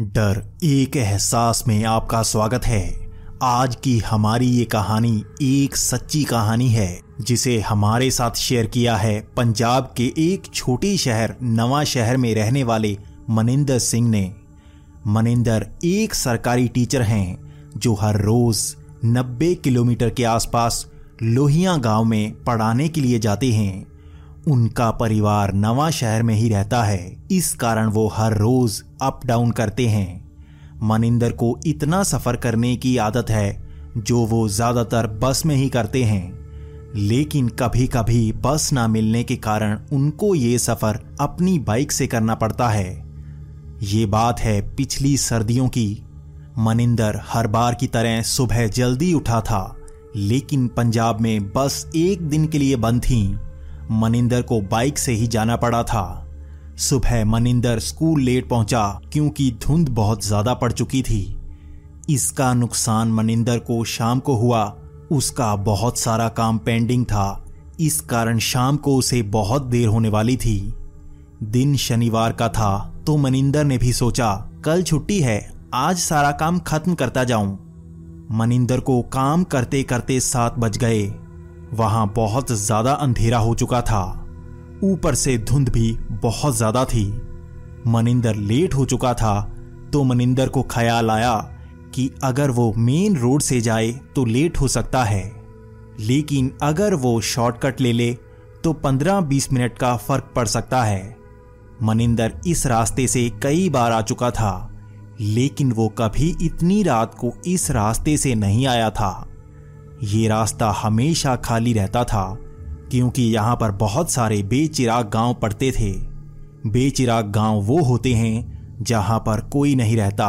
डर एक एहसास में आपका स्वागत है। आज की हमारी ये कहानी एक सच्ची कहानी है, जिसे हमारे साथ शेयर किया है पंजाब के एक छोटे शहर, नवा शहर में रहने वाले मनिंदर सिंह ने। मनिंदर एक सरकारी टीचर हैं, जो हर रोज 90 किलोमीटर के आसपास लोहिया गाँव में पढ़ाने के लिए जाते हैं। उनका परिवार नवा शहर में ही रहता है। इस कारण वो हर रोज अप डाउन करते हैं। मनिंदर को इतना सफ़र करने की आदत है, जो वो ज़्यादातर बस में ही करते हैं। लेकिन कभी कभी बस ना मिलने के कारण उनको ये सफ़र अपनी बाइक से करना पड़ता है। ये बात है पिछली सर्दियों की। मनिंदर हर बार की तरह सुबह जल्दी उठा था, लेकिन पंजाब में बस एक दिन के लिए बंद थी। मनिंदर को बाइक से ही जाना पड़ा था। सुबह मनिंदर स्कूल लेट पहुँचा क्योंकि धुंध बहुत ज़्यादा पड़ चुकी थी। इसका नुकसान मनिंदर को शाम को हुआ। उसका बहुत सारा काम पेंडिंग था। इस कारण शाम को उसे बहुत देर होने वाली थी। दिन शनिवार का था तो मनिंदर ने भी सोचा, कल छुट्टी है, आज सारा काम खत्म करता जाऊँ। मनिंदर को काम करते करते सात बज गए। वहाँ बहुत ज़्यादा अंधेरा हो चुका था। ऊपर से धुंध भी बहुत ज़्यादा थी। मनिंदर लेट हो चुका था तो मनिंदर को ख्याल आया कि अगर वो मेन रोड से जाए तो लेट हो सकता है। लेकिन अगर वो शॉर्टकट ले ले तो 15-20 मिनट का फ़र्क पड़ सकता है। मनिंदर इस रास्ते से कई बार आ चुका था, लेकिन वो कभी इतनी रात को इस रास्ते से नहीं आया था। ये रास्ता हमेशा खाली रहता था, क्योंकि यहाँ पर बहुत सारे बेचिराग गाँव पड़ते थे। बेचिराग गाँव वो होते हैं जहाँ पर कोई नहीं रहता।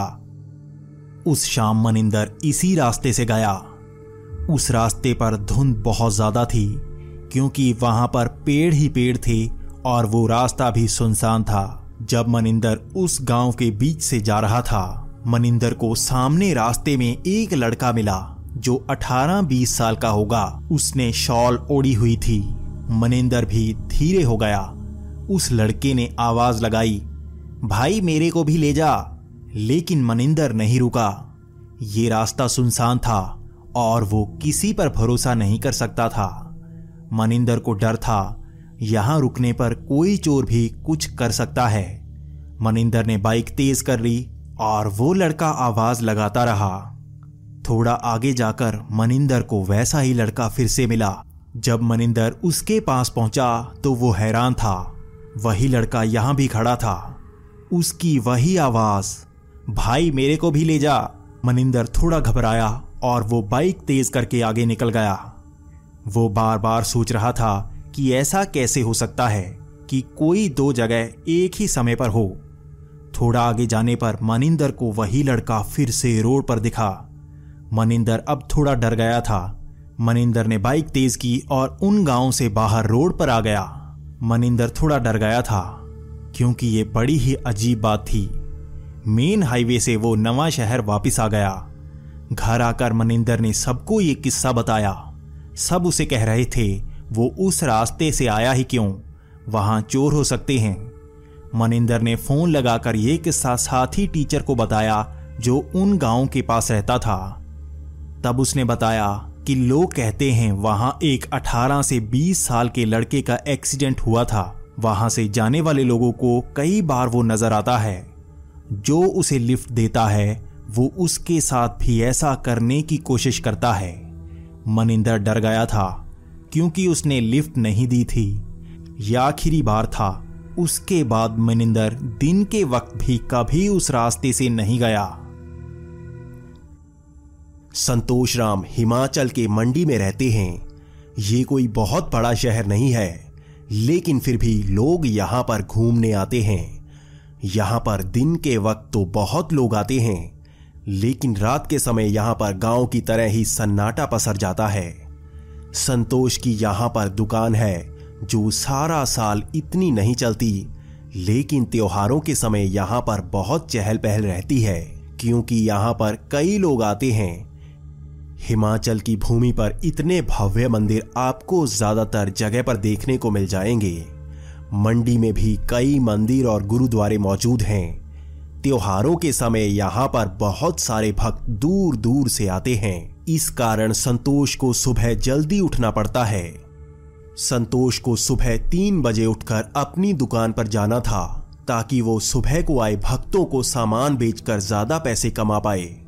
उस शाम मनिंदर इसी रास्ते से गया। उस रास्ते पर धुंध बहुत ज़्यादा थी, क्योंकि वहाँ पर पेड़ ही पेड़ थे और वो रास्ता भी सुनसान था। जब मनिंदर उस गाँव के बीच से जा रहा था, मनिंदर को सामने रास्ते में एक लड़का मिला। जो 18-20 साल का होगा, उसने शॉल ओढ़ी हुई थी। मनिंदर भी धीरे हो गया। उस लड़के ने आवाज़ लगाई, भाई मेरे को भी ले जा। लेकिन मनिंदर नहीं रुका। ये रास्ता सुनसान था और वो किसी पर भरोसा नहीं कर सकता था। मनिंदर को डर था, यहाँ रुकने पर कोई चोर भी कुछ कर सकता है। मनिंदर ने बाइक तेज कर ली और वो लड़का आवाज़ लगाता रहा। थोड़ा आगे जाकर मनिंदर को वैसा ही लड़का फिर से मिला। जब मनिंदर उसके पास पहुँचा तो वो हैरान था। वही लड़का यहाँ भी खड़ा था। उसकी वही आवाज़, भाई, मेरे को भी ले जा। मनिंदर थोड़ा घबराया और वो बाइक तेज करके आगे निकल गया। वो बार बार सोच रहा था कि ऐसा कैसे हो सकता है कि कोई दो जगह एक ही समय पर हो। थोड़ा आगे जाने पर मनिंदर को वही लड़का फिर से रोड पर दिखा। मनिंदर अब थोड़ा डर गया था। मनिंदर ने बाइक तेज की और उन गाँवों से बाहर रोड पर आ गया। मनिंदर थोड़ा डर गया था, क्योंकि ये बड़ी ही अजीब बात थी। मेन हाईवे से वो नवा शहर वापस आ गया। घर आकर मनिंदर ने सबको ये किस्सा बताया। सब उसे कह रहे थे, वो उस रास्ते से आया ही क्यों? वहाँ चोर हो सकते हैं। मनिंदर ने फ़ोन लगाकर यह किस्सा साथी टीचर को बताया, जो उन गाँवों के पास रहता था। तब उसने बताया कि लोग कहते हैं वहाँ एक 18 से 20 साल के लड़के का एक्सीडेंट हुआ था। वहाँ से जाने वाले लोगों को कई बार वो नज़र आता है। जो उसे लिफ्ट देता है, वो उसके साथ भी ऐसा करने की कोशिश करता है। मनिंदर डर गया था, क्योंकि उसने लिफ्ट नहीं दी थी। यह आखिरी बार था। उसके बाद मनिंदर दिन के वक्त भी कभी उस रास्ते से नहीं गया। संतोष राम हिमाचल के मंडी में रहते हैं। ये कोई बहुत बड़ा शहर नहीं है, लेकिन फिर भी लोग यहाँ पर घूमने आते हैं। यहाँ पर दिन के वक्त तो बहुत लोग आते हैं, लेकिन रात के समय यहाँ पर गाँव की तरह ही सन्नाटा पसर जाता है। संतोष की यहाँ पर दुकान है, जो सारा साल इतनी नहीं चलती, लेकिन त्योहारों के समय यहाँ पर बहुत चहल पहल रहती है, क्योंकि यहाँ पर कई लोग आते हैं। हिमाचल की भूमि पर इतने भव्य मंदिर आपको ज़्यादातर जगह पर देखने को मिल जाएँगे। मंडी में भी कई मंदिर और गुरुद्वारे मौजूद हैं। त्योहारों के समय यहाँ पर बहुत सारे भक्त दूर दूर से आते हैं। इस कारण संतोष को सुबह जल्दी उठना पड़ता है। संतोष को सुबह तीन बजे उठकर अपनी दुकान पर जाना था, ताकि वो सुबह को आए भक्तों को सामान बेचकर ज़्यादा पैसे कमा पाए।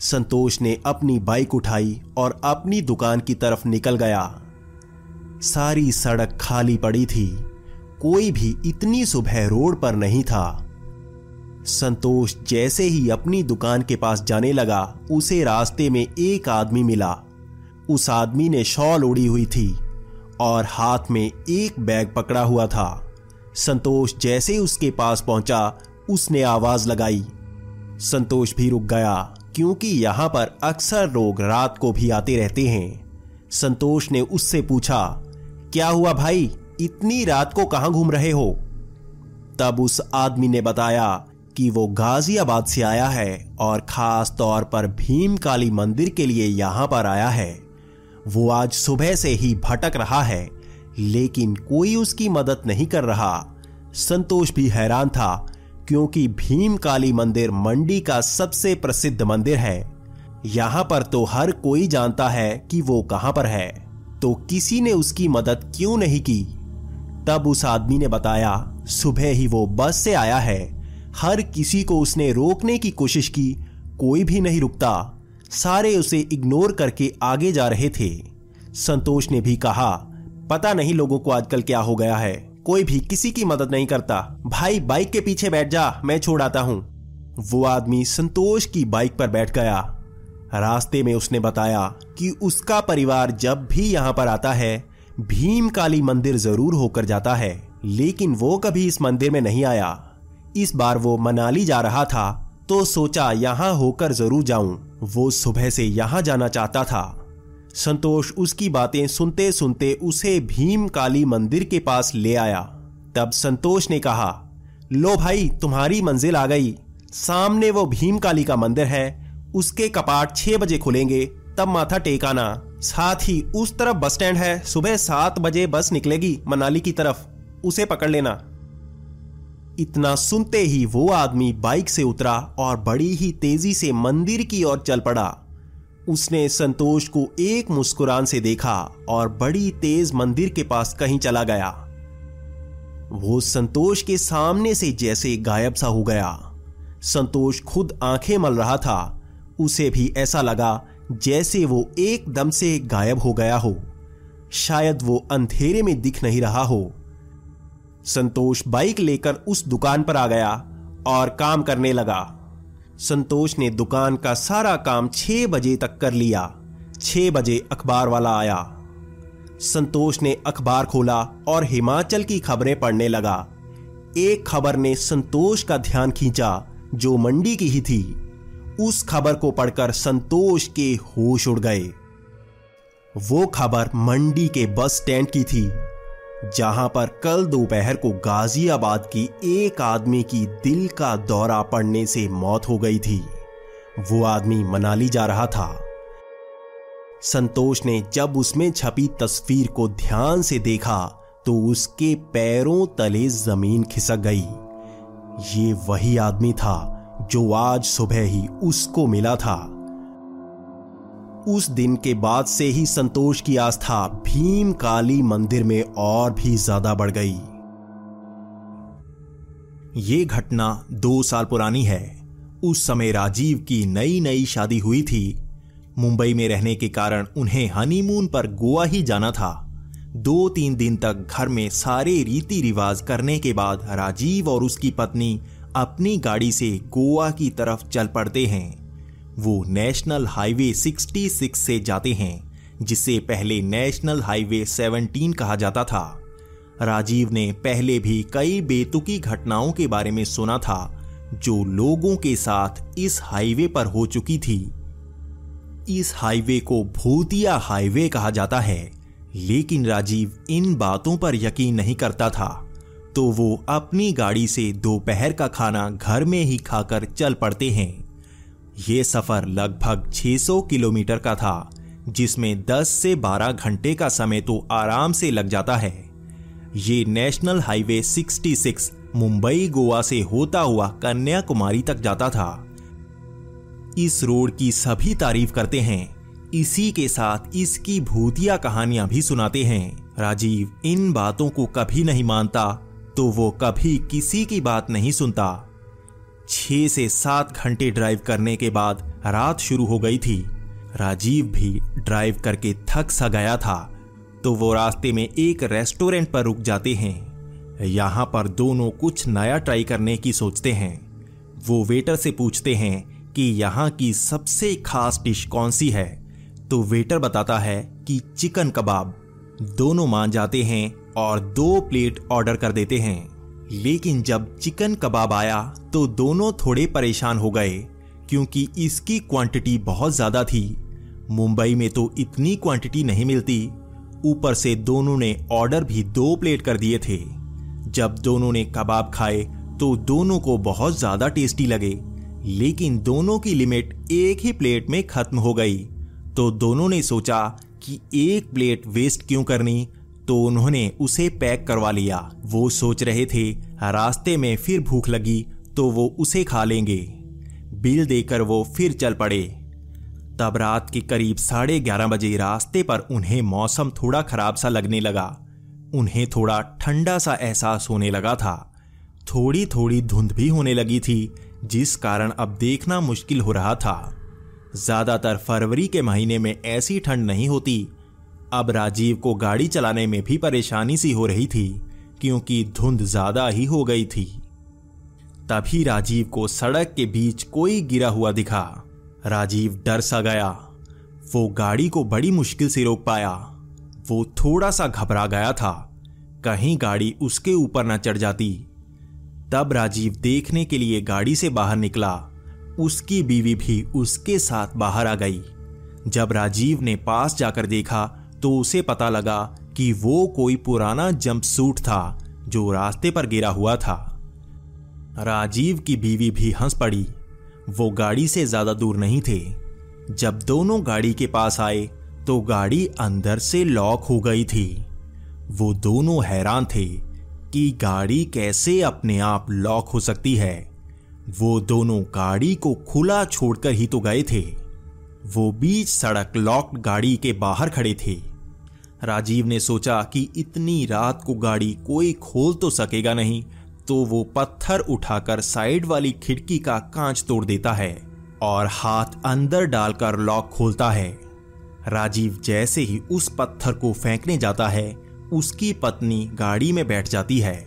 संतोष ने अपनी बाइक उठाई और अपनी दुकान की तरफ़ निकल गया। सारी सड़क खाली पड़ी थी। कोई भी इतनी सुबह रोड पर नहीं था। संतोष जैसे ही अपनी दुकान के पास जाने लगा, उसे रास्ते में एक आदमी मिला। उस आदमी ने शॉल ओढ़ी हुई थी और हाथ में एक बैग पकड़ा हुआ था। संतोष जैसे उसके पास पहुँचा, उसने आवाज़ लगाई। संतोष भी रुक गया। क्योंकि यहाँ पर अक्सर लोग रात को भी आते रहते हैं। संतोष ने उससे पूछा, क्या हुआ भाई? इतनी रात को कहाँ घूम रहे हो? तब उस आदमी ने बताया कि वो गाजियाबाद से आया है और खास तौर पर भीम काली मंदिर के लिए यहाँ पर आया है। वो आज सुबह से ही भटक रहा है, लेकिन कोई उसकी मदद नहीं कर रहा। संतोष भी हैरान था क्योंकि भीम काली मंदिर मंडी का सबसे प्रसिद्ध मंदिर है। यहाँ पर तो हर कोई जानता है कि वो कहाँ पर है। तो किसी ने उसकी मदद क्यों नहीं की? तब उस आदमी ने बताया, सुबह ही वो बस से आया है। हर किसी को उसने रोकने की कोशिश की, कोई भी नहीं रुकता। सारे उसे इग्नोर करके आगे जा रहे थे। संतोष ने भी कहा, पता नहीं लोगों को आजकल क्या हो गया है। कोई भी किसी की मदद नहीं करता। भाई बाइक के पीछे बैठ जा, मैं छोड़ आता हूँ। वो आदमी संतोष की बाइक पर बैठ गया। रास्ते में उसने बताया कि उसका परिवार जब भी यहाँ पर आता है, भीम काली मंदिर ज़रूर होकर जाता है, लेकिन वो कभी इस मंदिर में नहीं आया। इस बार वो मनाली जा रहा था तो सोचा यहाँ होकर ज़रूर जाऊँ। वो सुबह से यहाँ जाना चाहता था। संतोष उसकी बातें सुनते सुनते उसे भीम काली मंदिर के पास ले आया। तब संतोष ने कहा, लो भाई, तुम्हारी मंजिल आ गई। सामने वो भीम काली का मंदिर है। उसके कपाट छह बजे खुलेंगे, तब माथा टेकाना। साथ ही उस तरफ़ बस स्टैंड है। सुबह सात बजे बस निकलेगी मनाली की तरफ़। उसे पकड़ लेना। इतना सुनते ही वो आदमी बाइक से उतरा और बड़ी ही तेज़ी से मंदिर की ओर चल पड़ा। उसने संतोष को एक मुस्कुरान से देखा और बड़ी तेज मंदिर के पास कहीं चला गया। वो संतोष के सामने से जैसे गायब सा हो गया। संतोष खुद आँखें मल रहा था। उसे भी ऐसा लगा जैसे वो एकदम से गायब हो गया हो। शायद वो अंधेरे में दिख नहीं रहा हो। संतोष बाइक लेकर उस दुकान पर आ गया और काम करने लगा। संतोष ने दुकान का सारा काम छह बजे तक कर लिया। छह बजे अखबार वाला आया। संतोष ने अखबार खोला और हिमाचल की खबरें पढ़ने लगा। एक खबर ने संतोष का ध्यान खींचा, जो मंडी की ही थी। उस खबर को पढ़कर संतोष के होश उड़ गए। वो खबर मंडी के बस स्टैंड की थी। जहाँ पर कल दोपहर को गाजियाबाद की एक आदमी की दिल का दौरा पड़ने से मौत हो गई थी। वो आदमी मनाली जा रहा था। संतोष ने जब उसमें छपी तस्वीर को ध्यान से देखा तो उसके पैरों तले ज़मीन खिसक गई। ये वही आदमी था जो आज सुबह ही उसको मिला था। उस दिन के बाद से ही संतोष की आस्था भीम काली मंदिर में और भी ज़्यादा बढ़ गई। ये घटना दो साल पुरानी है। उस समय राजीव की नई नई शादी हुई थी। मुंबई में रहने के कारण उन्हें हनीमून पर गोवा ही जाना था। दो तीन दिन तक घर में सारे रीति रिवाज करने के बाद राजीव और उसकी पत्नी अपनी गाड़ी से गोवा की तरफ़ चल पड़ते हैं। वो नेशनल हाईवे 66 से जाते हैं, जिसे पहले नेशनल हाईवे 17 कहा जाता था। राजीव ने पहले भी कई बेतुकी घटनाओं के बारे में सुना था, जो लोगों के साथ इस हाईवे पर हो चुकी थी। इस हाईवे को भूतिया हाईवे कहा जाता है, लेकिन राजीव इन बातों पर यकीन नहीं करता था। तो वो अपनी गाड़ी से दोपहर का खाना घर में ही खाकर चल पड़ते हैं। ये सफ़र लगभग 600 किलोमीटर का था, जिसमें 10 से 12 घंटे का समय तो आराम से लग जाता है। ये नेशनल हाईवे 66 मुंबई गोवा से होता हुआ कन्याकुमारी तक जाता था। इस रोड की सभी तारीफ़ करते हैं। इसी के साथ इसकी भूतिया कहानियाँ भी सुनाते हैं। राजीव, इन बातों को कभी नहीं मानता तो वो कभी किसी की बात नहीं सुनता। छह से सात घंटे ड्राइव करने के बाद रात शुरू हो गई थी। राजीव भी ड्राइव करके थक सा गया था तो वो रास्ते में एक रेस्टोरेंट पर रुक जाते हैं। यहाँ पर दोनों कुछ नया ट्राई करने की सोचते हैं। वो वेटर से पूछते हैं कि यहाँ की सबसे खास डिश कौन सी है? तो वेटर बताता है कि चिकन कबाब। दोनों मान जाते हैं और दो प्लेट ऑर्डर कर देते हैं। लेकिन जब चिकन कबाब आया तो दोनों थोड़े परेशान हो गए, क्योंकि इसकी क्वांटिटी बहुत ज़्यादा थी। मुंबई में तो इतनी क्वांटिटी नहीं मिलती। ऊपर से दोनों ने ऑर्डर भी दो प्लेट कर दिए थे। जब दोनों ने कबाब खाए तो दोनों को बहुत ज़्यादा टेस्टी लगे। लेकिन दोनों की लिमिट एक ही प्लेट में खत्म हो गई। तो दोनों ने सोचा कि एक प्लेट वेस्ट क्यों करनी? तो उन्होंने उसे पैक करवा लिया। वो सोच रहे थे, रास्ते में फिर भूख लगी तो वो उसे खा लेंगे। बिल देकर वो फिर चल पड़े। तब रात के करीब साढ़े ग्यारह बजे रास्ते पर उन्हें मौसम थोड़ा खराब सा लगने लगा। उन्हें थोड़ा ठंडा सा एहसास होने लगा था। थोड़ी थोड़ी धुंध भी होने लगी थी, जिस कारण अब देखना मुश्किल हो रहा था। ज़्यादातर फरवरी के महीने में ऐसी ठंड नहीं होती अब राजीव को गाड़ी चलाने में भी परेशानी सी हो रही थी, क्योंकि धुंध ज़्यादा ही हो गई थी। तभी राजीव को सड़क के बीच कोई गिरा हुआ दिखा। राजीव डर सा गया। वो गाड़ी को बड़ी मुश्किल से रोक पाया। वो थोड़ा सा घबरा गया था। कहीं गाड़ी उसके ऊपर न चढ़ जाती। तब राजीव देखने के लिए गाड़ी से बाहर निकला। उसकी बीवी भी उसके साथ बाहर आ गई। जब राजीव ने पास जाकर देखा तो उसे पता लगा कि वो कोई पुराना जंप सूट था, जो रास्ते पर गिरा हुआ था। राजीव की बीवी भी हंस पड़ी। वो गाड़ी से ज़्यादा दूर नहीं थे। जब दोनों गाड़ी के पास आए तो गाड़ी अंदर से लॉक हो गई थी। वो दोनों हैरान थे कि गाड़ी कैसे अपने आप लॉक हो सकती है। वो दोनों गाड़ी को खुला छोड़कर ही तो गए थे। वो बीच सड़क लॉक्ड गाड़ी के बाहर खड़े थे। राजीव ने सोचा कि इतनी रात को गाड़ी कोई खोल तो सकेगा नहीं तो वो पत्थर उठाकर साइड वाली खिड़की का कांच तोड़ देता है और हाथ अंदर डालकर लॉक खोलता है। राजीव जैसे ही उस पत्थर को फेंकने जाता है, उसकी पत्नी गाड़ी में बैठ जाती है।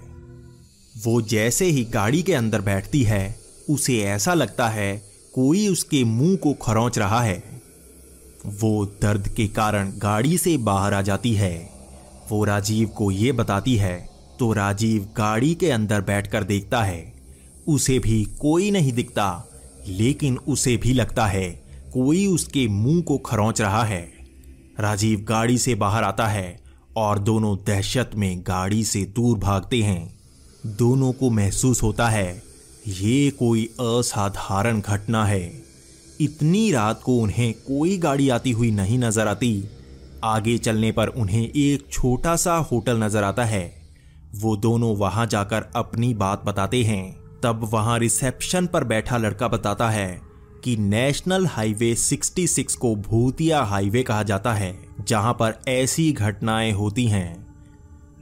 वो जैसे ही गाड़ी के अंदर बैठती है, उसे ऐसा लगता है कोई उसके मुँह को खरोंच रहा है। वो दर्द के कारण गाड़ी से बाहर आ जाती है। वो राजीव को ये बताती है तो राजीव गाड़ी के अंदर बैठकर देखता है। उसे भी कोई नहीं दिखता, लेकिन उसे भी लगता है, कोई उसके मुँह को खरोंच रहा है। राजीव गाड़ी से बाहर आता है और दोनों दहशत में गाड़ी से दूर भागते हैं। दोनों को महसूस होता है, ये कोई असाधारण घटना है। इतनी रात को उन्हें कोई गाड़ी आती हुई नहीं नज़र आती। आगे चलने पर उन्हें एक छोटा सा होटल नज़र आता है। वो दोनों वहाँ जाकर अपनी बात बताते हैं। तब वहाँ रिसेप्शन पर बैठा लड़का बताता है कि नेशनल हाईवे 66 को भूतिया हाईवे कहा जाता है, जहाँ पर ऐसी घटनाएँ होती हैं।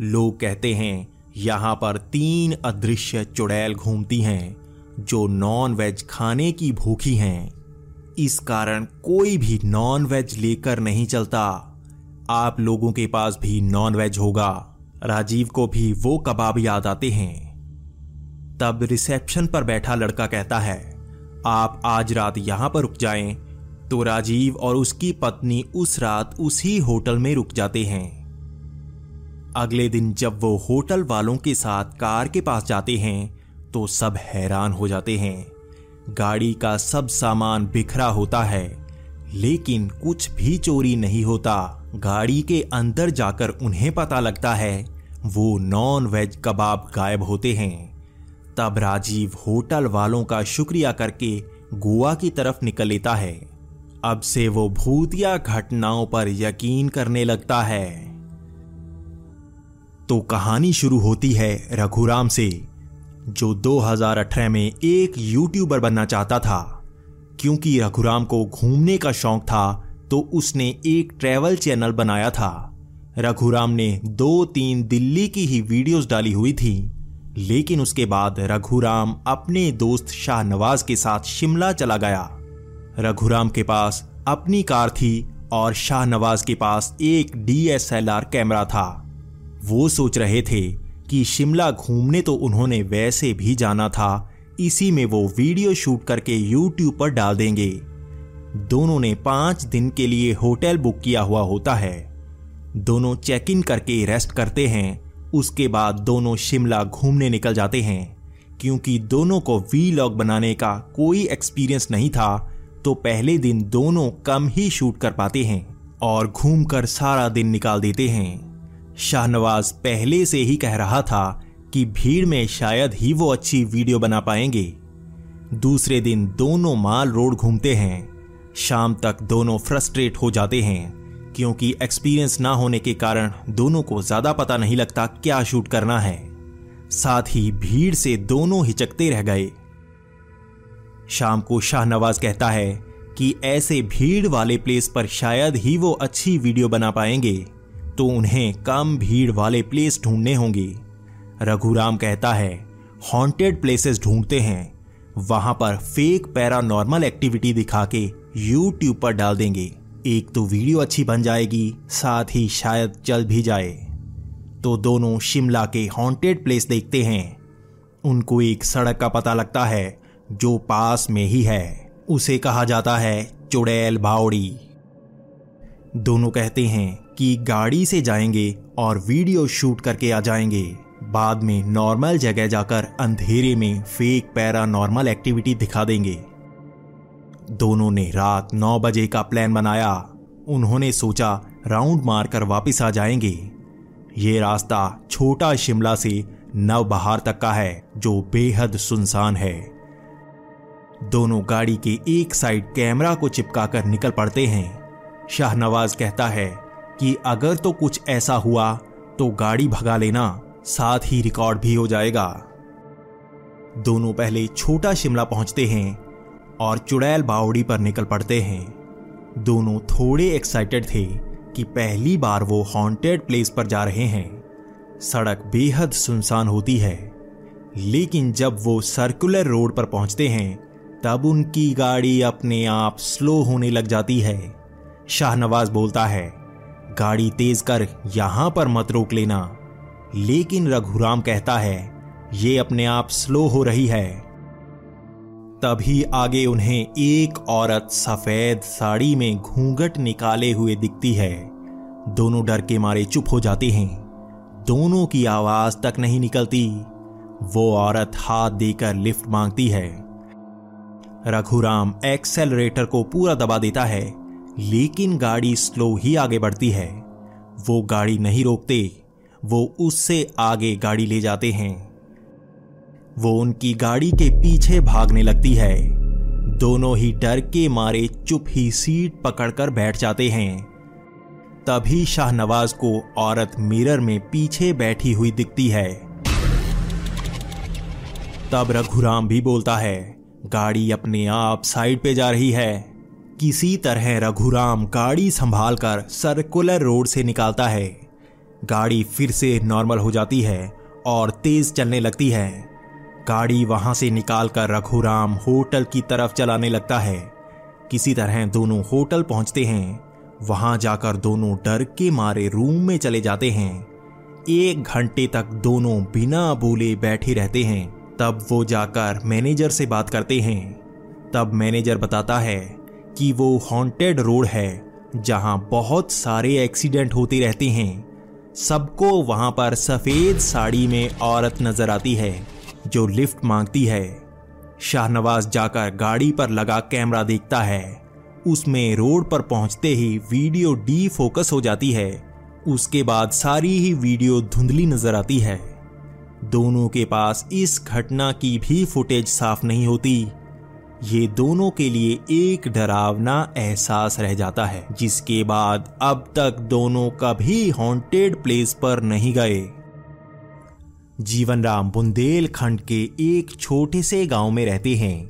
लोग कहते हैं, यहाँ पर तीन अदृश्य चुड़ैल घूमती हैं, जो नॉन वेज खाने की भूखी हैं। इस कारण कोई भी नॉन वेज लेकर नहीं चलता। आप लोगों के पास भी नॉन वेज होगा। राजीव को भी वो कबाब याद आते हैं। तब रिसेप्शन पर बैठा लड़का कहता है, आप आज रात यहाँ पर रुक जाएँ। तो राजीव और उसकी पत्नी उस रात उसी होटल में रुक जाते हैं। अगले दिन जब वो होटल वालों के साथ कार के पास जाते हैं तो सब हैरान हो जाते हैं। गाड़ी का सब सामान बिखरा होता है, लेकिन कुछ भी चोरी नहीं होता। गाड़ी के अंदर जाकर उन्हें पता लगता है, वो नॉन वेज कबाब गायब होते हैं। तब राजीव होटल वालों का शुक्रिया करके गोवा की तरफ़ निकल लेता है। अब से वो भूतिया घटनाओं पर यकीन करने लगता है। तो कहानी शुरू होती है रघुराम से। जो 2018 में एक यूट्यूबर बनना चाहता था। क्योंकि रघुराम को घूमने का शौक था तो उसने एक ट्रैवल चैनल बनाया था। रघुराम ने दो तीन दिल्ली की ही वीडियोस डाली हुई थी। लेकिन उसके बाद रघुराम अपने दोस्त शाहनवाज के साथ शिमला चला गया। रघुराम के पास अपनी कार थी और शाहनवाज के पास एक डीएसएलआर कैमरा था। वो सोच रहे थे कि शिमला घूमने तो उन्होंने वैसे भी जाना था। इसी में वो वीडियो शूट करके यूट्यूब पर डाल देंगे। दोनों ने पाँच दिन के लिए होटल बुक किया हुआ होता है। दोनों चेक इन करके रेस्ट करते हैं। उसके बाद दोनों शिमला घूमने निकल जाते हैं। क्योंकि दोनों को वी लॉग बनाने का कोई एक्सपीरियंस नहीं था तो पहले दिन दोनों कम ही शूट कर पाते हैं और घूमकर सारा दिन निकाल देते हैं। शाहनवाज पहले से ही कह रहा था कि भीड़ में शायद ही वो अच्छी वीडियो बना पाएँगे। दूसरे दिन दोनों माल रोड घूमते हैं। शाम तक दोनों फ्रस्ट्रेट हो जाते हैं, क्योंकि एक्सपीरियंस ना होने के कारण दोनों को ज़्यादा पता नहीं लगता क्या शूट करना है। साथ ही भीड़ से दोनों हिचकते रह गए। शाम को शाहनवाज कहता है कि ऐसे भीड़ वाले प्लेस पर शायद ही वो अच्छी वीडियो बना पाएँगे। तो उन्हें कम भीड़ वाले प्लेस ढूँढने होंगे। रघुराम कहता है हॉन्टेड प्लेसेस ढूंढते हैं। वहाँ पर फेक पैरानॉर्मल एक्टिविटी दिखा के यूट्यूब पर डाल देंगे। एक तो वीडियो अच्छी बन जाएगी, साथ ही शायद चल भी जाए। तो दोनों शिमला के हॉन्टेड प्लेस देखते हैं। उनको एक सड़क का पता लगता है, जो पास में ही है। उसे कहा जाता है चुड़ैल बावड़ी। दोनों कहते हैं कि गाड़ी से जाएँगे और वीडियो शूट करके आ जाएँगे। बाद में नॉर्मल जगह जाकर अंधेरे में फेक पैरानॉर्मल एक्टिविटी दिखा देंगे। दोनों ने रात नौ बजे का प्लान बनाया। उन्होंने सोचा राउंड मारकर वापस आ जाएँगे। ये रास्ता छोटा शिमला से नवबहार तक का है, जो बेहद सुनसान है। दोनों गाड़ी के एक साइड कैमरा को चिपकाकर निकल पड़ते हैं। शाहनवाज कहता है कि अगर तो कुछ ऐसा हुआ तो गाड़ी भगा लेना, साथ ही रिकॉर्ड भी हो जाएगा। दोनों पहले छोटा शिमला पहुँचते हैं और चुड़ैल बावड़ी पर निकल पड़ते हैं। दोनों थोड़े एक्साइटेड थे कि पहली बार वो हॉन्टेड प्लेस पर जा रहे हैं। सड़क बेहद सुनसान होती है, लेकिन जब वो सर्कुलर रोड पर पहुँचते हैं, तब उनकी गाड़ी अपने आप स्लो होने लग जाती है। शाहनवाज बोलता है गाड़ी तेज कर यहाँ पर मत रोक लेना। लेकिन रघुराम कहता है, ये अपने आप स्लो हो रही है। तभी आगे उन्हें एक औरत सफ़ेद साड़ी में घूंघट निकाले हुए दिखती है। दोनों डर के मारे चुप हो जाते हैं। दोनों की आवाज़ तक नहीं निकलती। वो औरत हाथ देकर लिफ्ट मांगती है। रघुराम एक्सेलरेटर को पूरा दबा देता है। लेकिन गाड़ी स्लो ही आगे बढ़ती है। वो गाड़ी नहीं रोकते, वो उससे आगे गाड़ी ले जाते हैं। वो उनकी गाड़ी के पीछे भागने लगती है। दोनों ही डर के मारे चुप ही सीट पकड़कर बैठ जाते हैं। तभी शाहनवाज को औरत मिरर में पीछे बैठी हुई दिखती है। तब रघुराम भी बोलता है, गाड़ी अपने आप साइड पे जा रही है। किसी तरह रघुराम गाड़ी संभालकर सर्कुलर रोड से निकालता है। गाड़ी फिर से नॉर्मल हो जाती है और तेज चलने लगती है। गाड़ी वहाँ से निकालकर रघुराम होटल की तरफ़ चलाने लगता है। किसी तरह दोनों होटल पहुँचते हैं। वहाँ जाकर दोनों डर के मारे रूम में चले जाते हैं। एक घंटे तक दोनों बिना बोले बैठे रहते हैं। तब वो जाकर मैनेजर से बात करते हैं। तब मैनेजर बताता है कि वो हॉन्टेड रोड है, जहाँ बहुत सारे एक्सीडेंट होते रहते हैं। सबको वहाँ पर सफ़ेद साड़ी में औरत नज़र आती है, जो लिफ्ट मांगती है। शाहनवाज जाकर गाड़ी पर लगा कैमरा देखता है। उसमें रोड पर पहुँचते ही वीडियो डी फोकस हो जाती है। उसके बाद सारी ही वीडियो धुंधली नज़र आती है। दोनों के पास इस घटना की भी फुटेज साफ़ नहीं होती। ये दोनों के लिए एक डरावना एहसास रह जाता है, जिसके बाद अब तक दोनों कभी हॉन्टेड प्लेस पर नहीं गए। जीवन राम बुंदेलखंड के एक छोटे से गाँव में रहते हैं।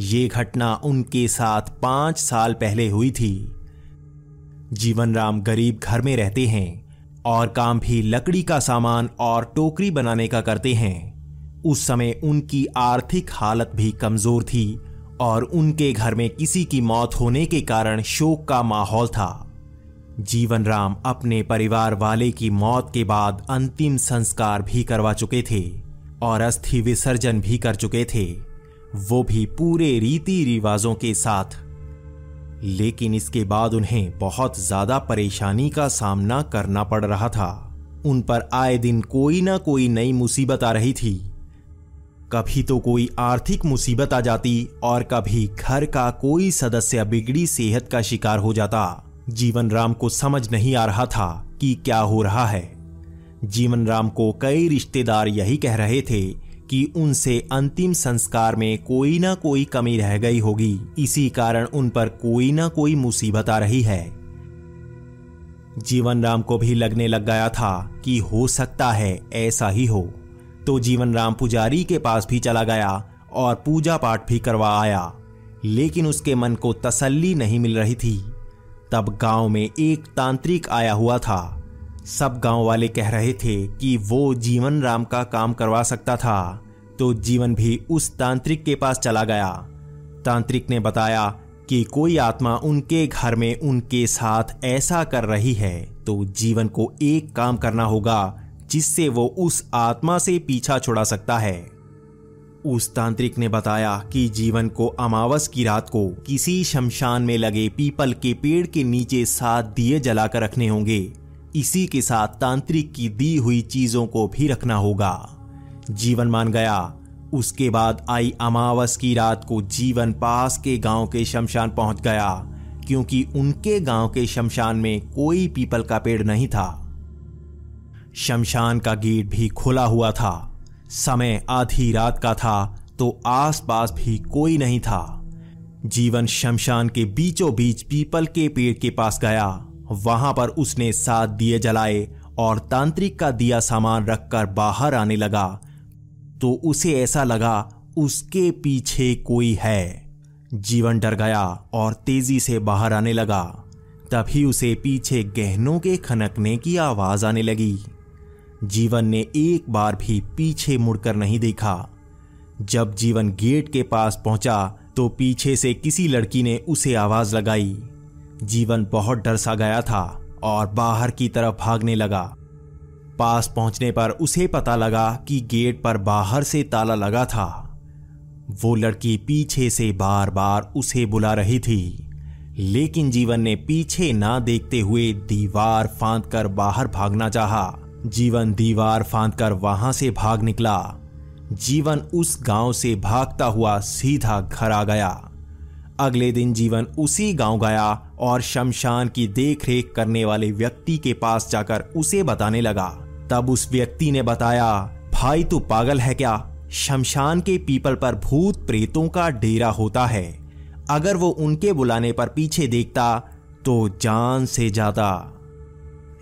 ये घटना उनके साथ पाँच साल पहले हुई थी। जीवन राम गरीब घर में रहते हैं और काम भी लकड़ी का सामान और टोकरी बनाने का करते हैं। उस समय उनकी आर्थिक हालत भी कमज़ोर थी और उनके घर में किसी की मौत होने के कारण शोक का माहौल था। जीवन राम अपने परिवार वाले की मौत के बाद अंतिम संस्कार भी करवा चुके थे और अस्थि विसर्जन भी कर चुके थे। वो भी पूरे रीति रिवाजों के साथ। लेकिन इसके बाद उन्हें बहुत ज़्यादा परेशानी का सामना करना पड़ रहा था। उन पर आए दिन कोई ना कोई नई मुसीबत आ रही थी। कभी तो कोई आर्थिक मुसीबत आ जाती और कभी घर का कोई सदस्य बिगड़ी सेहत का शिकार हो जाता। जीवन राम को समझ नहीं आ रहा था कि क्या हो रहा है। जीवन राम को कई रिश्तेदार यही कह रहे थे कि उनसे अंतिम संस्कार में कोई ना कोई कमी रह गई होगी। इसी कारण उन पर कोई ना कोई मुसीबत आ रही है। जीवन राम को भी लगने लग गया था कि हो सकता है ऐसा ही हो। तो जीवन राम पुजारी के पास भी चला गया और पूजा पाठ भी करवा आया। लेकिन उसके मन को तसल्ली नहीं मिल रही थी। तब गाँव में एक तांत्रिक आया हुआ था। सब गाँव वाले कह रहे थे कि वो जीवन राम का काम करवा सकता था। तो जीवन भी उस तांत्रिक के पास चला गया। तांत्रिक ने बताया कि कोई आत्मा उनके घर में उनके साथ ऐसा कर रही है तो जीवन को एक काम करना होगा जिससे वो उस आत्मा से पीछा छुड़ा सकता है। उस तांत्रिक ने बताया कि जीवन को अमावस की रात को किसी शमशान में लगे पीपल के पेड़ के नीचे सात दिए जलाकर रखने होंगे। इसी के साथ तांत्रिक की दी हुई चीज़ों को भी रखना होगा। जीवन मान गया। उसके बाद आई अमावस की रात को जीवन पास के गाँव के शमशान पहुँच गया, क्योंकि उनके गाँव के शमशान में कोई पीपल का पेड़ नहीं था। शमशान का गेट भी खुला हुआ था। समय आधी रात का था तो आसपास भी कोई नहीं था। जीवन शमशान के बीचों बीच पीपल के पेड़ के पास गया। वहाँ पर उसने सात दिए जलाए और तांत्रिक का दिया सामान रखकर बाहर आने लगा। तो उसे ऐसा लगा, उसके पीछे कोई है। जीवन डर गया और तेज़ी से बाहर आने लगा। तभी उसे पीछे गहनों के खनकने की आवाज़ आने लगी। जीवन ने एक बार भी पीछे मुड़कर नहीं देखा। जब जीवन गेट के पास पहुँचा तो पीछे से किसी लड़की ने उसे आवाज़ लगाई। जीवन बहुत डर सा गया था और बाहर की तरफ़ भागने लगा। पास पहुँचने पर उसे पता लगा कि गेट पर बाहर से ताला लगा था। वो लड़की पीछे से बार बार उसे बुला रही थी, लेकिन जीवन ने पीछे ना देखते हुए दीवार फांद कर बाहर भागना चाहा। जीवन दीवार फांद कर वहाँ से भाग निकला। जीवन उस गाँव से भागता हुआ सीधा घर आ गया। अगले दिन जीवन उसी गाँव गया और शमशान की देखरेख करने वाले व्यक्ति के पास जाकर उसे बताने लगा। तब उस व्यक्ति ने बताया, भाई तू पागल है क्या? शमशान के पीपल पर भूत प्रेतों का डेरा होता है। अगर वो उनके बुलाने पर पीछे देखता तो जान से ज़्यादा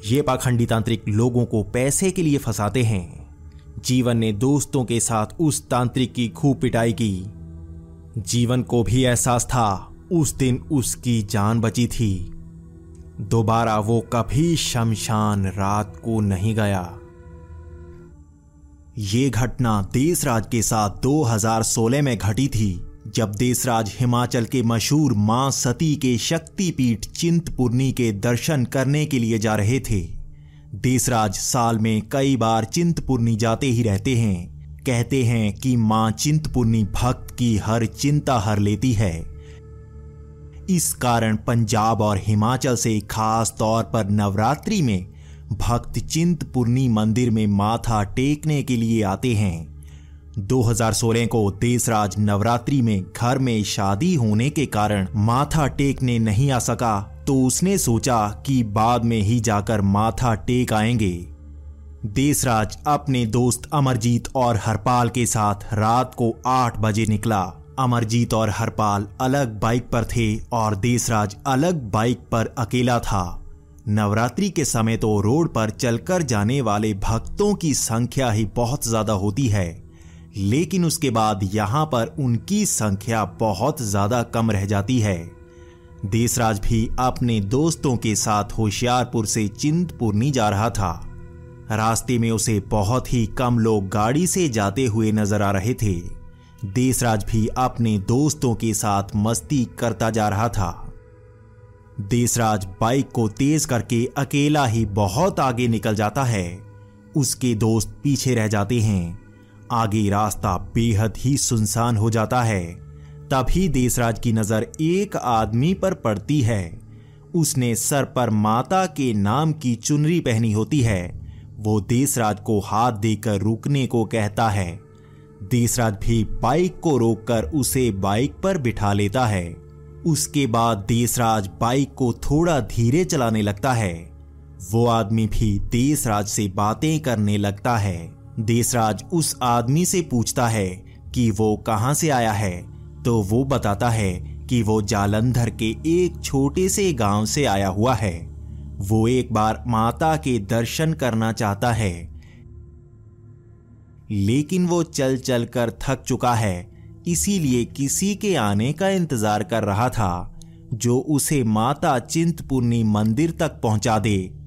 ये पाखंडी तांत्रिक लोगों को पैसे के लिए फंसाते हैं। जीवन ने दोस्तों के साथ उस तांत्रिक की खूब पिटाई की। जीवन को भी एहसास था, उस दिन उसकी जान बची थी। दोबारा वो कभी शमशान रात को नहीं गया। ये घटना देशराज के साथ 2016 में घटी थी। जब देशराज हिमाचल के मशहूर माँ सती के शक्तिपीठ चिंतपूर्णी के दर्शन करने के लिए जा रहे थे, देशराज साल में कई बार चिंतपूर्णी जाते ही रहते हैं। कहते हैं कि माँ चिंतपूर्णी भक्त की हर चिंता हर लेती है। इस कारण पंजाब और हिमाचल से खास तौर पर नवरात्रि में भक्त चिंतपूर्णी मंदिर में माथा टेकने के लिए आते हैं। 2016 को देशराज नवरात्रि में घर में शादी होने के कारण माथा टेकने नहीं आ सका तो उसने सोचा कि बाद में ही जाकर माथा टेक आएँगे। देशराज अपने दोस्त अमरजीत और हरपाल के साथ रात को आठ बजे निकला। अमरजीत और हरपाल अलग बाइक पर थे और देशराज अलग बाइक पर अकेला था। नवरात्रि के समय तो रोड पर चलकर जाने वाले भक्तों की संख्या ही बहुत ज़्यादा होती है। लेकिन उसके बाद यहाँ पर उनकी संख्या बहुत ज़्यादा कम रह जाती है। देसराज भी अपने दोस्तों के साथ होशियारपुर से चिंतपूर्णी जा रहा था। रास्ते में उसे बहुत ही कम लोग गाड़ी से जाते हुए नज़र आ रहे थे। देसराज भी अपने दोस्तों के साथ मस्ती करता जा रहा था। देसराज बाइक को तेज करके अकेला ही बहुत आगे निकल जाता है। उसके दोस्त पीछे रह जाते हैं। आगे रास्ता बेहद ही सुनसान हो जाता है। तभी देसराज की नज़र एक आदमी पर पड़ती है। उसने सर पर माता के नाम की चुनरी पहनी होती है। वो देसराज को हाथ देकर रुकने को कहता है। देसराज भी बाइक को रोककर उसे बाइक पर बिठा लेता है। उसके बाद देसराज बाइक को थोड़ा धीरे चलाने लगता है। वो आदमी भी देसराज से बातें करने लगता है। देसराज उस आदमी से पूछता है कि वो कहाँ से आया है। तो वो बताता है कि वो जालंधर के एक छोटे से गाँव से आया हुआ है। वो एक बार माता के दर्शन करना चाहता है। लेकिन वो चल चल कर थक चुका है। इसीलिए किसी के आने का इंतज़ार कर रहा था, जो उसे माता चिंतपूर्णी मंदिर तक पहुँचा दे।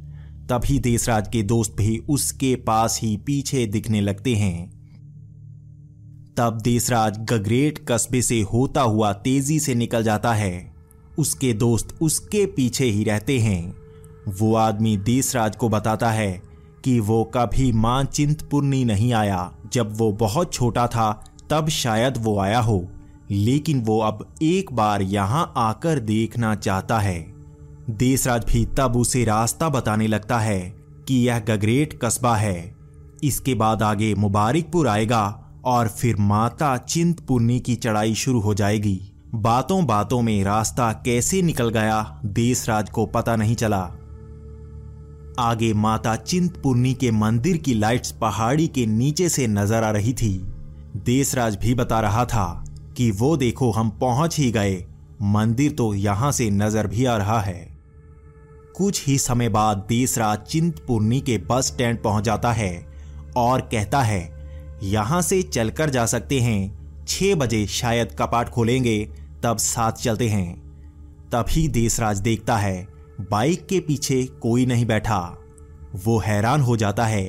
तभी देसराज के दोस्त भी उसके पास ही पीछे दिखने लगते हैं। तब देसराज गगरेट कस्बे से होता हुआ तेज़ी से निकल जाता है। उसके दोस्त उसके पीछे ही रहते हैं। वो आदमी देसराज को बताता है कि वो कभी माँ चिंतपूर्णी नहीं आया। जब वो बहुत छोटा था, तब शायद वो आया हो, लेकिन वो अब एक बार यहाँ आकर देखना चाहता है। देसराज भी तब उसे रास्ता बताने लगता है कि यह गगरेट कस्बा है। इसके बाद आगे मुबारकपुर आएगा और फिर माता चिंतपूर्णी की चढ़ाई शुरू हो जाएगी। बातों बातों में रास्ता कैसे निकल गया देसराज को पता नहीं चला। आगे माता चिंतपूर्णी के मंदिर की लाइट्स पहाड़ी के नीचे से नज़र आ रही थी। देसराज भी बता रहा था कि वो देखो हम पहुँच ही गए। मंदिर तो यहाँ से नज़र भी आ रहा है। कुछ ही समय बाद देसराज चिंतपूर्णी के बस स्टैंड पहुँच जाता है और कहता है, यहाँ से चलकर जा सकते हैं। छह बजे शायद कपाट खोलेंगे, तब साथ चलते हैं। तभी देसराज देखता है, बाइक के पीछे कोई नहीं बैठा। वो हैरान हो जाता है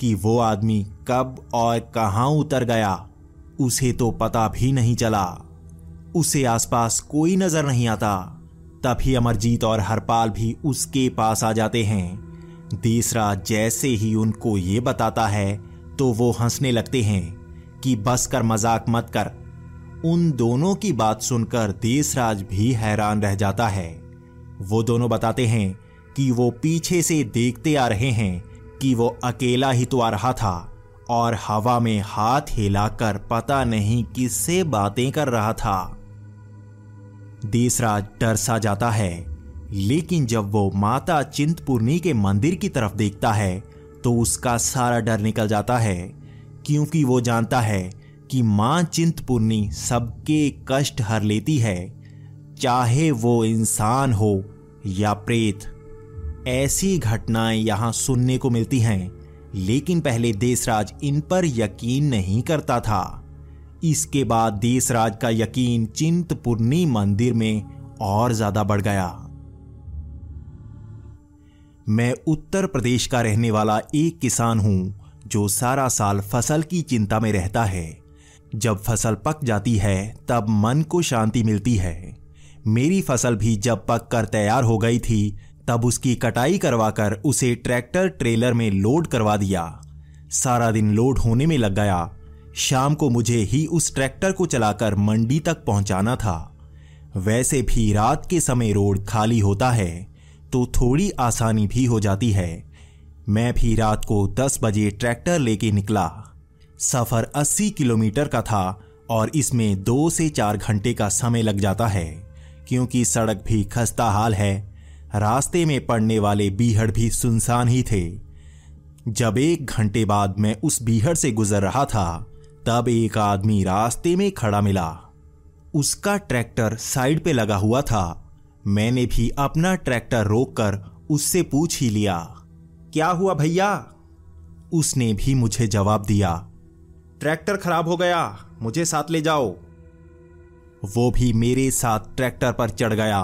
कि वो आदमी कब और कहाँ उतर गया। उसे तो पता भी नहीं चला। उसे आसपास कोई नज़र नहीं आता। तभी अमरजीत और हरपाल भी उसके पास आ जाते हैं। तीसरा जैसे ही उनको ये बताता है तो वो हंसने लगते हैं कि बस कर मज़ाक मत कर। उन दोनों की बात सुनकर देसराज भी हैरान रह जाता है। वो दोनों बताते हैं कि वो पीछे से देखते आ रहे हैं कि वो अकेला ही तो आ रहा था और हवा में हाथ हिलाकर पता नहीं किससे बातें कर रहा था। देसराज डर सा जाता है। लेकिन जब वो माता चिंतपूर्णी के मंदिर की तरफ़ देखता है तो उसका सारा डर निकल जाता है, क्योंकि वो जानता है कि माँ चिंतपूर्णी सबके कष्ट हर लेती है, चाहे वो इंसान हो या प्रेत। ऐसी घटनाएँ यहाँ सुनने को मिलती हैं, लेकिन पहले देसराज इन पर यकीन नहीं करता था। इसके बाद देशराज का यकीन चिंतपूर्णी मंदिर में और ज़्यादा बढ़ गया। मैं उत्तर प्रदेश का रहने वाला एक किसान हूँ, जो सारा साल फ़सल की चिंता में रहता है। जब फ़सल पक जाती है, तब मन को शांति मिलती है। मेरी फ़सल भी जब पक कर तैयार हो गई थी, तब उसकी कटाई करवाकर उसे ट्रैक्टर ट्रेलर में लोड करवा दिया। सारा दिन लोड होने में लग गया। शाम को मुझे ही उस ट्रैक्टर को चलाकर मंडी तक पहुंचाना था। वैसे भी रात के समय रोड खाली होता है तो थोड़ी आसानी भी हो जाती है। मैं भी रात को 10 बजे ट्रैक्टर लेके निकला। सफ़र 80 किलोमीटर का था और इसमें दो से चार घंटे का समय लग जाता है, क्योंकि सड़क भी खस्ता हाल है। रास्ते में पड़ने वाले बीहड़ भी सुनसान ही थे। जब एक घंटे बाद मैं उस बीहड़ से गुजर रहा था तब एक आदमी रास्ते में खड़ा मिला। उसका ट्रैक्टर साइड पे लगा हुआ था। मैंने भी अपना ट्रैक्टर रोककर उससे पूछ ही लिया, क्या हुआ भैया? उसने भी मुझे जवाब दिया, ट्रैक्टर खराब हो गया, मुझे साथ ले जाओ। वो भी मेरे साथ ट्रैक्टर पर चढ़ गया।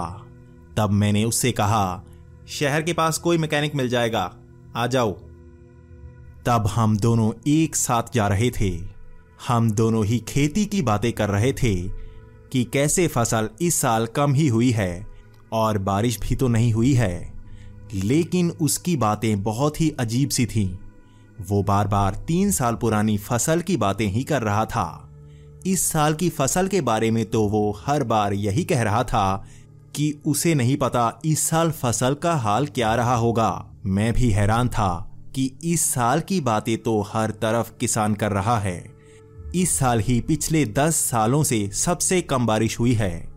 तब मैंने उससे कहा, शहर के पास कोई मैकेनिक मिल जाएगा, आ जाओ। तब हम दोनों एक साथ जा रहे थे। हम दोनों ही खेती की बातें कर रहे थे कि कैसे फ़सल इस साल कम ही हुई है और बारिश भी तो नहीं हुई है। लेकिन उसकी बातें बहुत ही अजीब सी थीं। वो बार बार तीन साल पुरानी फ़सल की बातें ही कर रहा था। इस साल की फ़सल के बारे में तो वो हर बार यही कह रहा था कि उसे नहीं पता इस साल फ़सल का हाल क्या रहा होगा। मैं भी हैरान था कि इस साल की बातें तो हर तरफ़ किसान कर रहा है। इस साल ही पिछले दस सालों से सबसे कम बारिश हुई है।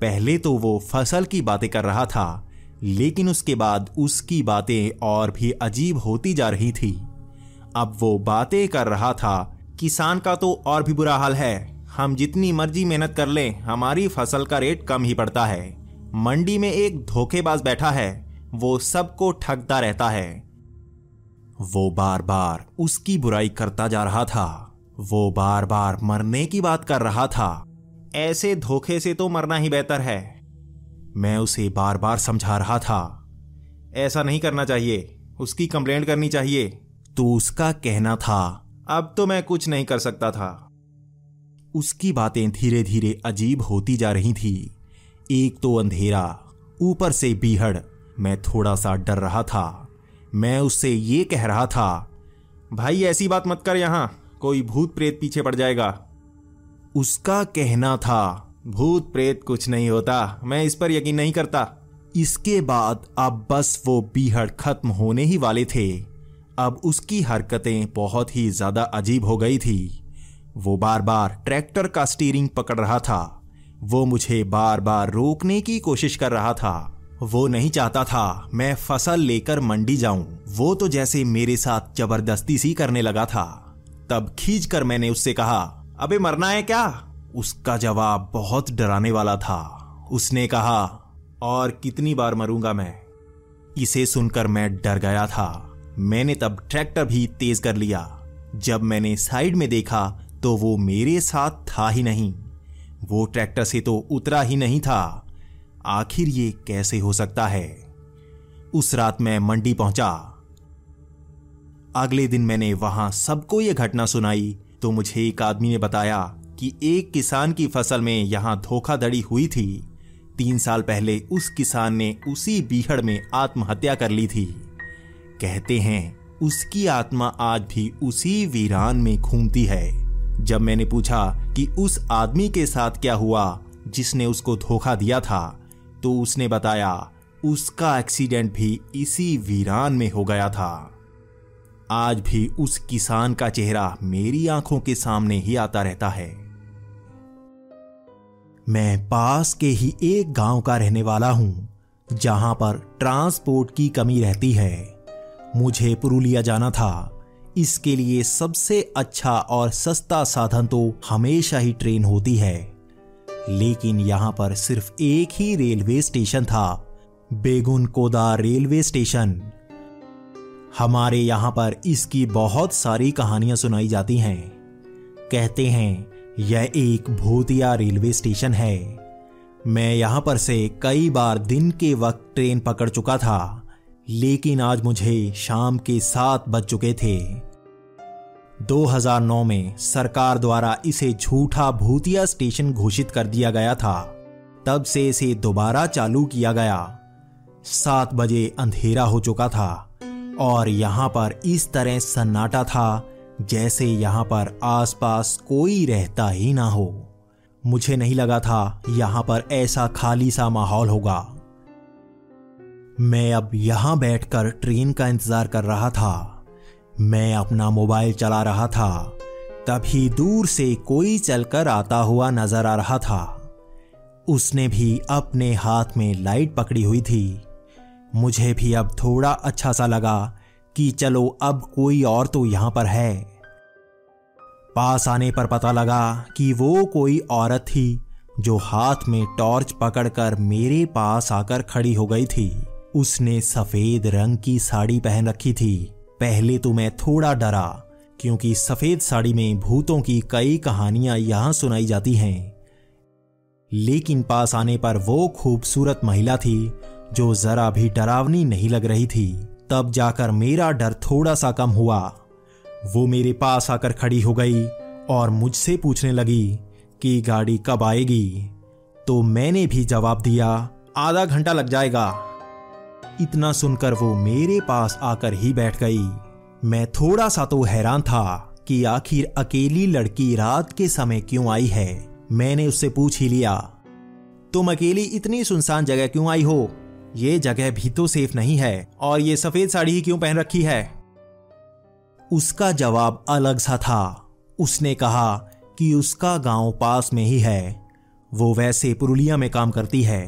पहले तो वो फ़सल की बातें कर रहा था, लेकिन उसके बाद उसकी बातें और भी अजीब होती जा रही थी। अब वो बातें कर रहा था, किसान का तो और भी बुरा हाल है। हम जितनी मर्ज़ी मेहनत कर लें, हमारी फ़सल का रेट कम ही पड़ता है। मंडी में एक धोखेबाज बैठा है, वो सबको ठगता रहता है। वो बार बार उसकी बुराई करता जा रहा था। वो बार बार मरने की बात कर रहा था। ऐसे धोखे से तो मरना ही बेहतर है। मैं उसे बार बार समझा रहा था। ऐसा नहीं करना चाहिए। उसकी कंप्लेंट करनी चाहिए। तो उसका कहना था, अब तो मैं कुछ नहीं कर सकता था। उसकी बातें धीरे धीरे अजीब होती जा रही थी। एक तो अंधेरा, ऊपर से बीहड़। मैं थोड़ा सा डर रहा था। मैं उससे ये कह रहा था, भाई, ऐसी बात मत कर यहाँ। कोई भूत प्रेत पीछे पड़ जाएगा। उसका कहना था, भूत प्रेत कुछ नहीं होता, मैं इस पर यकीन नहीं करता। इसके बाद अब बस वो बीहड़ खत्म होने ही वाले थे। अब उसकी हरकतें बहुत ही ज़्यादा अजीब हो गई थी। वो बार बार ट्रैक्टर का स्टीयरिंग पकड़ रहा था। वो मुझे बार बार रोकने की कोशिश कर रहा था। वो नहीं चाहता था, मैं फ़सल लेकर मंडी जाऊँ। वो तो जैसे मेरे साथ ज़बरदस्ती सी करने लगा था। तब खींच कर मैंने उससे कहा, अबे मरना है क्या? उसका जवाब बहुत डराने वाला था। उसने कहा, और कितनी बार मरूँगा मैं? इसे सुनकर मैं डर गया था। मैंने तब ट्रैक्टर भी तेज कर लिया। जब मैंने साइड में देखा तो वो मेरे साथ था ही नहीं। वो ट्रैक्टर से तो उतरा ही नहीं था। आखिर ये कैसे हो सकता है? उस रात मैं मंडी पहुँचा। अगले दिन मैंने वहाँ सबको यह घटना सुनाई। तो मुझे एक आदमी ने बताया कि एक किसान की फ़सल में यहाँ धोखाधड़ी हुई थी। तीन साल पहले उस किसान ने उसी बीहड़ में आत्महत्या कर ली थी। कहते हैं, उसकी आत्मा आज भी उसी वीरान में घूमती है। जब मैंने पूछा कि उस आदमी के साथ क्या हुआ, जिसने उसको धोखा दिया था तो उसने बताया, उसका एक्सीडेंट भी इसी वीरान में हो गया था। आज भी उस किसान का चेहरा मेरी आँखों के सामने ही आता रहता है। मैं पास के ही एक गाँव का रहने वाला हूँ, जहाँ पर ट्रांसपोर्ट की कमी रहती है। मुझे पुरुलिया जाना था। इसके लिए सबसे अच्छा और सस्ता साधन तो हमेशा ही ट्रेन होती है। लेकिन यहाँ पर सिर्फ़ एक ही रेलवे स्टेशन था, बेगुन कोदा रेलवे स्टेशन। हमारे यहाँ पर इसकी बहुत सारी कहानियाँ सुनाई जाती हैं। कहते हैं, यह एक भूतिया रेलवे स्टेशन है। मैं यहाँ पर से कई बार दिन के वक्त ट्रेन पकड़ चुका था, लेकिन आज मुझे शाम के सात बज चुके थे। 2009 में सरकार द्वारा इसे झूठा भूतिया स्टेशन घोषित कर दिया गया था। तब से इसे दोबारा चालू किया गया। सात बजे अंधेरा हो चुका था। और यहाँ पर इस तरह सन्नाटा था, जैसे यहाँ पर आसपास कोई रहता ही ना हो। मुझे नहीं लगा था यहाँ पर ऐसा खाली सा माहौल होगा। मैं अब यहाँ बैठकर ट्रेन का इंतज़ार कर रहा था। मैं अपना मोबाइल चला रहा था। तभी दूर से कोई चलकर आता हुआ नज़र आ रहा था। उसने भी अपने हाथ में लाइट पकड़ी हुई थी। मुझे भी अब थोड़ा अच्छा सा लगा कि चलो अब कोई और तो यहाँ पर है। पास आने पर पता लगा कि वो कोई औरत थी जो हाथ में टॉर्च पकड़कर मेरे पास आकर खड़ी हो गई थी। उसने सफ़ेद रंग की साड़ी पहन रखी थी। पहले तो मैं थोड़ा डरा, क्योंकि सफ़ेद साड़ी में भूतों की कई कहानियाँ यहाँ सुनाई जाती हैं। लेकिन पास आने पर वो खूबसूरत महिला थी जो जरा भी डरावनी नहीं लग रही थी, तब जाकर मेरा डर थोड़ा सा कम हुआ। वो मेरे पास आकर खड़ी हो गई और मुझसे पूछने लगी कि गाड़ी कब आएगी। तो मैंने भी जवाब दिया, आधा घंटा लग जाएगा। इतना सुनकर वो मेरे पास आकर ही बैठ गई। मैं थोड़ा सा तो हैरान था कि आखिर अकेली लड़की रात के समय क्यों आई है। मैंने उससे पूछ ही लिया, तुम अकेली इतनी सुनसान जगह क्यों आई हो? ये जगह भी तो सेफ़ नहीं है, और ये सफ़ेद साड़ी ही क्यों पहन रखी है? उसका जवाब अलग सा था। उसने कहा कि उसका गाँव पास में ही है। वो वैसे पुरुलिया में काम करती है।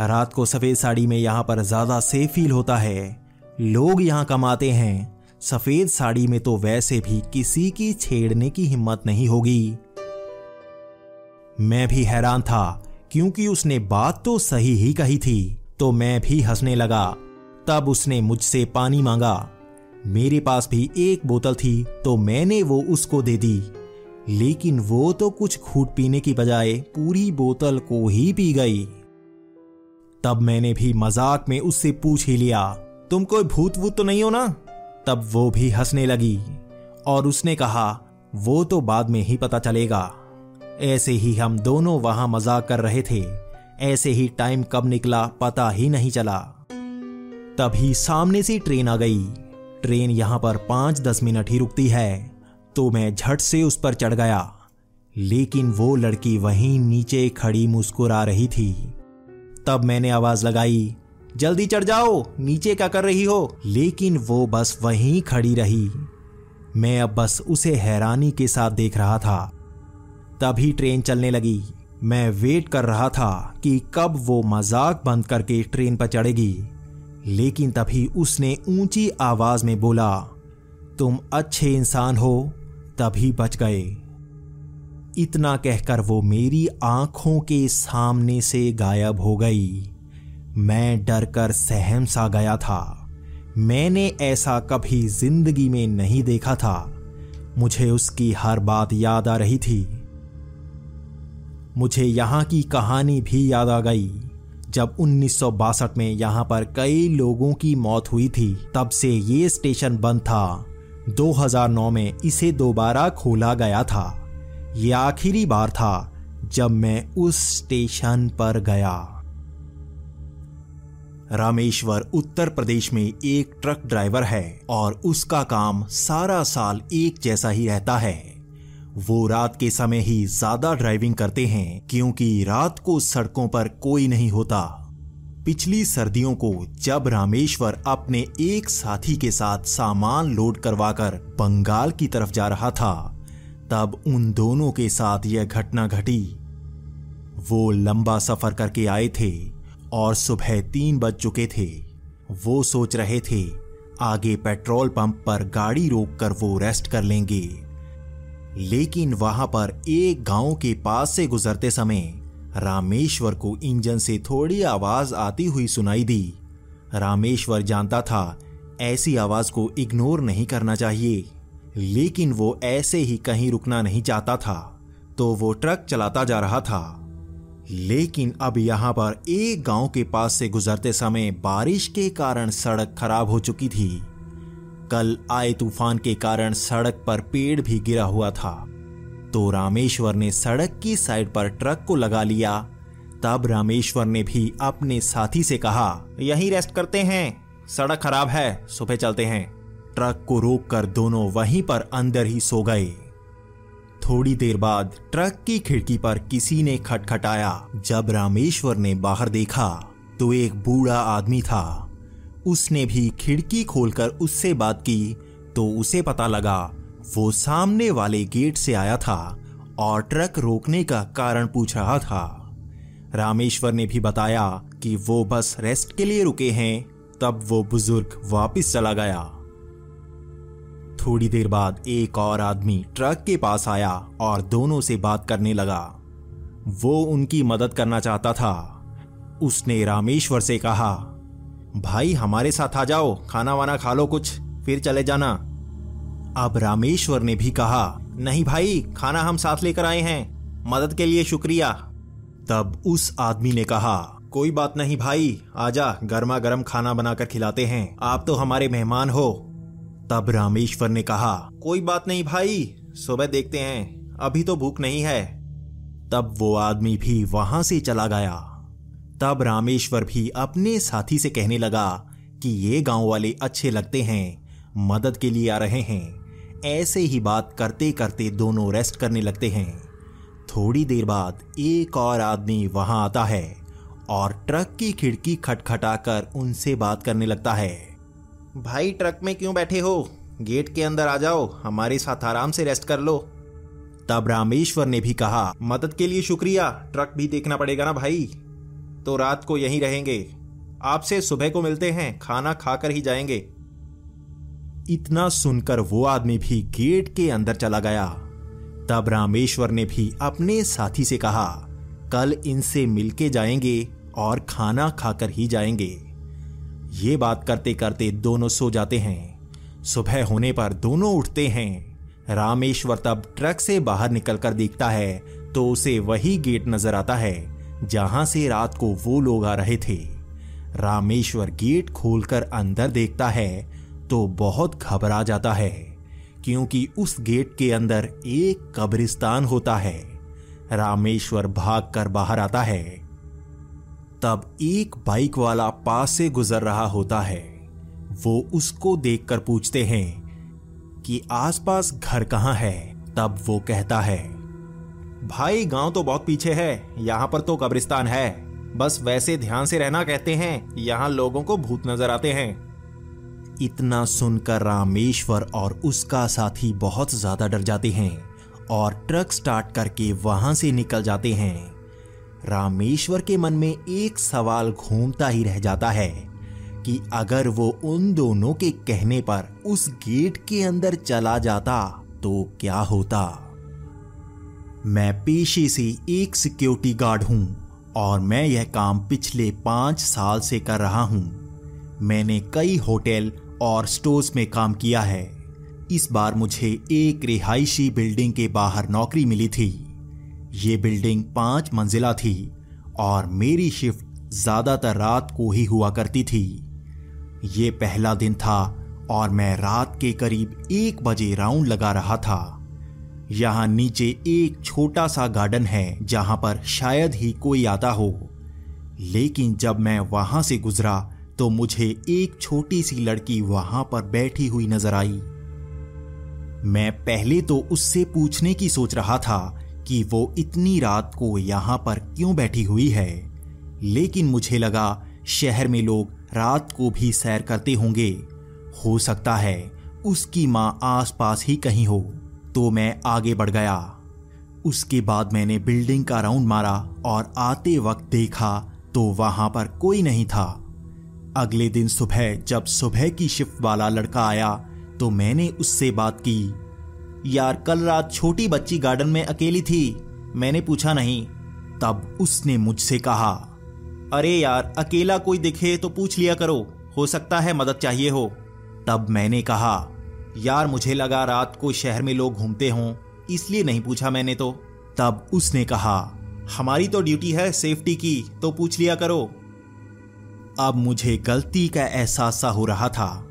रात को सफ़ेद साड़ी में यहाँ पर ज़्यादा सेफ़ फील होता है। लोग यहाँ कमाते हैं। सफ़ेद साड़ी में तो वैसे भी किसी की छेड़ने की हिम्मत नहीं होगी। मैं भी हैरान था, क्योंकि उसने बात तो सही ही कही थी। तो मैं भी हंसने लगा। तब उसने मुझसे पानी मांगा। मेरे पास भी एक बोतल थी तो मैंने वो उसको दे दी। लेकिन वो तो कुछ खूट पीने की बजाय पूरी बोतल को ही पी गई। तब मैंने भी मज़ाक में उससे पूछ ही लिया, तुम कोई भूत वूत तो नहीं हो ना? तब वो भी हंसने लगी और उसने कहा, वो तो बाद में ही पता चलेगा। ऐसे ही हम दोनों वहाँ मज़ाक कर रहे थे। ऐसे ही टाइम कब निकला पता ही नहीं चला। तभी सामने से ट्रेन आ गई। ट्रेन यहाँ पर पाँच दस मिनट ही रुकती है तो मैं झट से उस पर चढ़ गया। लेकिन वो लड़की वहीं नीचे खड़ी मुस्कुरा रही थी। तब मैंने आवाज़ लगाई, जल्दी चढ़ जाओ, नीचे क्या कर रही हो? लेकिन वो बस वहीं खड़ी रही। मैं अब बस उसे हैरानी के साथ देख रहा था। तभी ट्रेन चलने लगी। मैं वेट कर रहा था कि कब वो मज़ाक बंद करके ट्रेन पर चढ़ेगी। लेकिन तभी उसने ऊँची आवाज़ में बोला, तुम अच्छे इंसान हो। तभी बच गए। इतना कहकर वो मेरी आँखों के सामने से गायब हो गई। मैं डर कर सहम सा गया था। मैंने ऐसा कभी ज़िंदगी में नहीं देखा था। मुझे उसकी हर बात याद आ रही थी। मुझे यहाँ की कहानी भी याद आ गई। जब उन्नीस सौ बासठ में यहाँ पर कई लोगों की मौत हुई थी, तब से ये स्टेशन बंद था। 2009 में इसे दोबारा खोला गया था। यह आखिरी बार था जब मैं उस स्टेशन पर गया। रामेश्वर उत्तर प्रदेश में एक ट्रक ड्राइवर है और उसका काम सारा साल एक जैसा ही रहता है। वो रात के समय ही ज़्यादा ड्राइविंग करते हैं, क्योंकि रात को सड़कों पर कोई नहीं होता। पिछली सर्दियों को जब रामेश्वर अपने एक साथी के साथ सामान लोड करवाकर बंगाल की तरफ़ जा रहा था, तब उन दोनों के साथ यह घटना घटी। वो लंबा सफ़र करके आए थे और सुबह तीन बज चुके थे। वो सोच रहे थे, आगे पेट्रोल पंप पर गाड़ी रोककर वो रेस्ट कर लेंगे। लेकिन वहाँ पर एक गाँव के पास से गुजरते समय रामेश्वर को इंजन से थोड़ी आवाज़ आती हुई सुनाई दी। रामेश्वर जानता था, ऐसी आवाज़ को इग्नोर नहीं करना चाहिए। लेकिन वो ऐसे ही कहीं रुकना नहीं चाहता था तो वो ट्रक चलाता जा रहा था। लेकिन अब यहाँ पर एक गाँव के पास से गुजरते समय बारिश के कारण सड़क खराब हो चुकी थी। कल आए तूफ़ान के कारण सड़क पर पेड़ भी गिरा हुआ था। तो रामेश्वर ने सड़क की साइड पर ट्रक को लगा लिया। तब रामेश्वर ने भी अपने साथी से कहा, यहीं रेस्ट करते हैं। सड़क खराब है, सुबह चलते हैं। ट्रक को रोककर दोनों वहीं पर अंदर ही सो गए। थोड़ी देर बाद ट्रक की खिड़की पर किसी ने खटखटाया। जब रामेश्वर ने बाहर देखा तो एक बूढ़ा आदमी था। उसने भी खिड़की खोलकर उससे बात की तो उसे पता लगा, वो सामने वाले गेट से आया था और ट्रक रोकने का कारण पूछ रहा था। रामेश्वर ने भी बताया कि वो बस रेस्ट के लिए रुके हैं, तब वो बुज़ुर्ग वापस चला गया। थोड़ी देर बाद एक और आदमी ट्रक के पास आया और दोनों से बात करने लगा। वो उनकी मदद करना चाहता था। उसने रामेश्वर से कहा भाई, हमारे साथ आ जाओ खाना वाना खा लो कुछ, फिर चले जाना। अब रामेश्वर ने भी कहा, नहीं भाई, खाना हम साथ लेकर आए हैं, मदद के लिए शुक्रिया। तब उस आदमी ने कहा, कोई बात नहीं भाई, आजा गर्मा गर्म खाना बनाकर खिलाते हैं, आप तो हमारे मेहमान हो। तब रामेश्वर ने कहा, कोई बात नहीं भाई, सुबह देखते हैं, अभी तो भूख नहीं है। तब वो आदमी भी वहाँ से चला गया। तब रामेश्वर भी अपने साथी से कहने लगा कि ये गाँव वाले अच्छे लगते हैं, मदद के लिए आ रहे हैं। ऐसे ही बात करते करते दोनों रेस्ट करने लगते हैं। थोड़ी देर बाद एक और आदमी वहाँ आता है और ट्रक की खिड़की खटखटाकर उनसे बात करने लगता है। भाई, ट्रक में क्यों बैठे हो? गेट के अंदर आ जाओ, हमारे साथ आराम से रेस्ट कर लो। तब रामेश्वर ने भी कहा, मदद के लिए शुक्रिया, ट्रक भी देखना पड़ेगा ना भाई। तो रात को यहीं रहेंगे। आपसे सुबह को मिलते हैं, खाना खाकर ही जाएँगे। इतना सुनकर वो आदमी भी गेट के अंदर चला गया। तब रामेश्वर ने भी अपने साथी से कहा, कल इनसे मिलके जाएँगे और खाना खाकर ही जाएँगे। ये बात करते करते दोनों सो जाते हैं। सुबह होने पर दोनों उठते हैं। रामेश्वर तब ट्रक से बाहर निकलकर देखता है तो उसे वही गेट नज़र आता है। जहाँ से रात को वो लोग आ रहे थे। रामेश्वर गेट खोलकर अंदर देखता है तो बहुत घबरा जाता है, क्योंकि उस गेट के अंदर एक कब्रिस्तान होता है। रामेश्वर भागकर बाहर आता है। तब एक बाइक वाला पास से गुजर रहा होता है। वो उसको देखकर पूछते हैं कि आसपास घर कहाँ है? तब वो कहता है भाई, गाँव तो बहुत पीछे है, यहाँ पर तो कब्रिस्तान है। बस वैसे ध्यान से रहना कहते हैं, यहाँ लोगों को भूत नज़र आते हैं। इतना सुनकर रामेश्वर और उसका साथी बहुत ज़्यादा डर जाते हैं और ट्रक स्टार्ट करके वहाँ से निकल जाते हैं। रामेश्वर के मन में एक सवाल घूमता ही रह जाता है कि अगर वो उन दोनों के कहने पर उस गेट के अंदर चला जाता तो क्या होता? मैं पेशे से एक सिक्योरिटी गार्ड हूँ और मैं यह काम पिछले पाँच साल से कर रहा हूँ। मैंने कई होटल और स्टोर्स में काम किया है। इस बार मुझे एक रिहायशी बिल्डिंग के बाहर नौकरी मिली थी। ये बिल्डिंग पाँच मंजिला थी और मेरी शिफ्ट ज़्यादातर रात को ही हुआ करती थी। ये पहला दिन था और मैं रात के करीब एक बजे राउंड लगा रहा था। यहाँ नीचे एक छोटा सा गार्डन है जहाँ पर शायद ही कोई आता हो। लेकिन जब मैं वहाँ से गुजरा तो मुझे एक छोटी सी लड़की वहाँ पर बैठी हुई नज़र आई। मैं पहले तो उससे पूछने की सोच रहा था कि वो इतनी रात को यहाँ पर क्यों बैठी हुई है। लेकिन मुझे लगा, शहर में लोग रात को भी सैर करते होंगे। हो सकता है उसकी माँ आसपास ही कहीं हो। तो मैं आगे बढ़ गया। उसके बाद मैंने बिल्डिंग का राउंड मारा और आते वक्त देखा तो वहाँ पर कोई नहीं था। अगले दिन सुबह जब सुबह की शिफ्ट वाला लड़का आया तो मैंने उससे बात की। यार, कल रात छोटी बच्ची गार्डन में अकेली थी। मैंने पूछा नहीं। तब उसने मुझसे कहा, अरे यार, अकेला कोई दिखे तो पूछ लिया करो। हो सकता है मदद चाहिए हो। तब मैंने कहा यार मुझे लगा रात को शहर में लोग घूमते हों, इसलिए नहीं पूछा मैंने तो। तब उसने कहा, हमारी तो ड्यूटी है सेफ्टी की तो पूछ लिया करो। अब मुझे गलती का एहसास सा हो रहा था।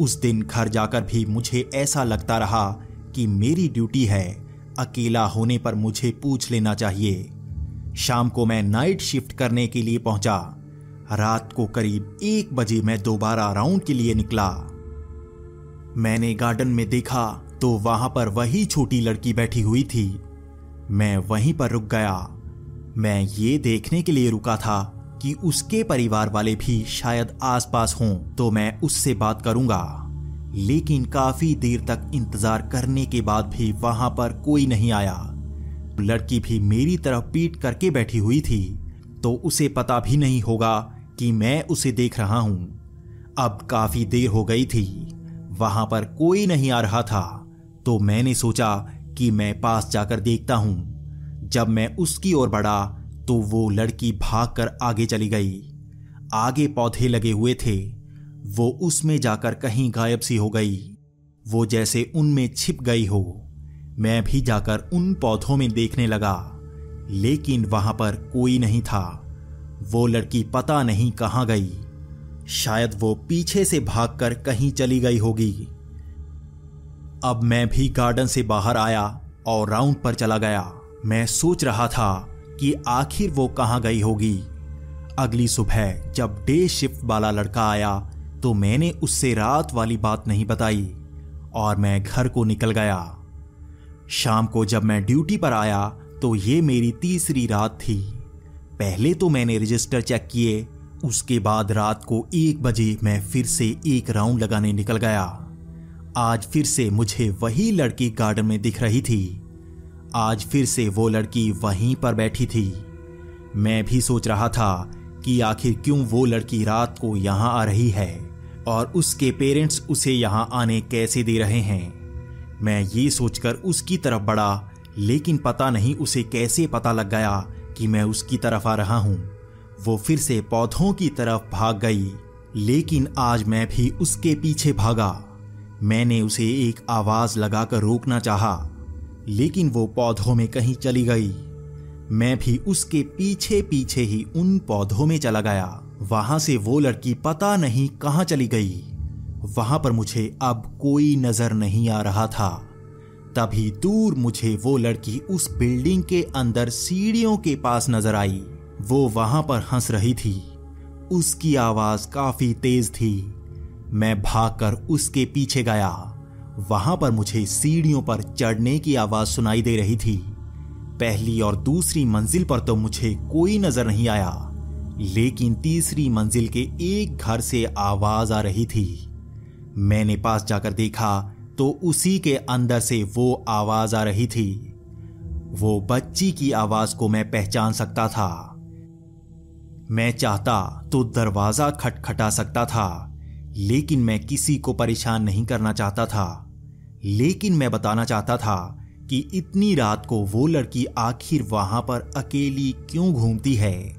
उस दिन घर जाकर भी मुझे ऐसा लगता रहा कि मेरी ड्यूटी है, अकेला होने पर मुझे पूछ लेना चाहिए। शाम को मैं नाइट शिफ्ट करने के लिए पहुँचा। रात को करीब एक बजे मैं दोबारा राउंड के लिए निकला। मैंने गार्डन में देखा तो वहाँ पर वही छोटी लड़की बैठी हुई थी। मैं वहीं पर रुक गया। मैं ये देखने के लिए रुका था कि उसके परिवार वाले भी शायद आसपास हों तो मैं उससे बात करूँगा। लेकिन काफ़ी देर तक इंतज़ार करने के बाद भी वहाँ पर कोई नहीं आया। लड़की भी मेरी तरफ़ पीट करके बैठी हुई थी तो उसे पता भी नहीं होगा कि मैं उसे देख रहा हूँ। अब काफ़ी देर हो गई थी। वहाँ पर कोई नहीं आ रहा था। तो मैंने सोचा कि मैं पास जाकर देखता हूँ। जब मैं उसकी ओर बढ़ा तो वो लड़की भागकर आगे चली गई। आगे पौधे लगे हुए थे। वो उसमें जाकर कहीं गायब सी हो गई। वो जैसे उनमें छिप गई हो। मैं भी जाकर उन पौधों में देखने लगा। लेकिन वहाँ पर कोई नहीं था। वो लड़की पता नहीं कहाँ गई। शायद वो पीछे से भागकर कहीं चली गई होगी। अब मैं भी गार्डन से बाहर आया और राउंड पर चला गया। मैं सोच रहा था कि आखिर वो कहाँ गई होगी। अगली सुबह जब डे शिफ्ट वाला लड़का आया तो मैंने उससे रात वाली बात नहीं बताई और मैं घर को निकल गया। शाम को जब मैं ड्यूटी पर आया तो ये मेरी तीसरी रात थी। पहले तो मैंने रजिस्टर चेक किए उसके बाद रात को एक बजे मैं फिर से एक राउंड लगाने निकल गया। आज फिर से मुझे वही लड़की गार्डन में दिख रही थी। आज फिर से वो लड़की वहीं पर बैठी थी। मैं भी सोच रहा था कि आखिर क्यों वो लड़की रात को यहाँ आ रही है और उसके पेरेंट्स उसे यहाँ आने कैसे दे रहे हैं। मैं ये सोचकर उसकी तरफ़ बढ़ा, लेकिन पता नहीं उसे कैसे पता लग गया कि मैं उसकी तरफ़ आ रहा हूँ। वो फिर से पौधों की तरफ़ भाग गई। लेकिन आज मैं भी उसके पीछे भागा। मैंने उसे एक आवाज़ लगाकर रोकना चाहा, लेकिन वो पौधों में कहीं चली गई। मैं भी उसके पीछे पीछे ही उन पौधों में चला गया। वहाँ से वो लड़की पता नहीं कहाँ चली गई। वहाँ पर मुझे अब कोई नज़र नहीं आ रहा था। तभी दूर मुझे वो लड़की उस बिल्डिंग के अंदर सीढ़ियों के पास नज़र आई। वो वहाँ पर हंस रही थी। उसकी आवाज़ काफ़ी तेज थी। मैं भागकर उसके पीछे गया। वहाँ पर मुझे सीढ़ियों पर चढ़ने की आवाज़ सुनाई दे रही थी। पहली और दूसरी मंजिल पर तो मुझे कोई नज़र नहीं आया। लेकिन तीसरी मंजिल के एक घर से आवाज़ आ रही थी। मैंने पास जाकर देखा तो उसी के अंदर से वो आवाज़ आ रही थी। वो बच्ची की आवाज़ को मैं पहचान सकता था। मैं चाहता तो दरवाज़ा खटखटा सकता था, लेकिन मैं किसी को परेशान नहीं करना चाहता था। लेकिन मैं बताना चाहता था कि इतनी रात को वो लड़की आखिर वहाँ पर अकेली क्यों घूमती है।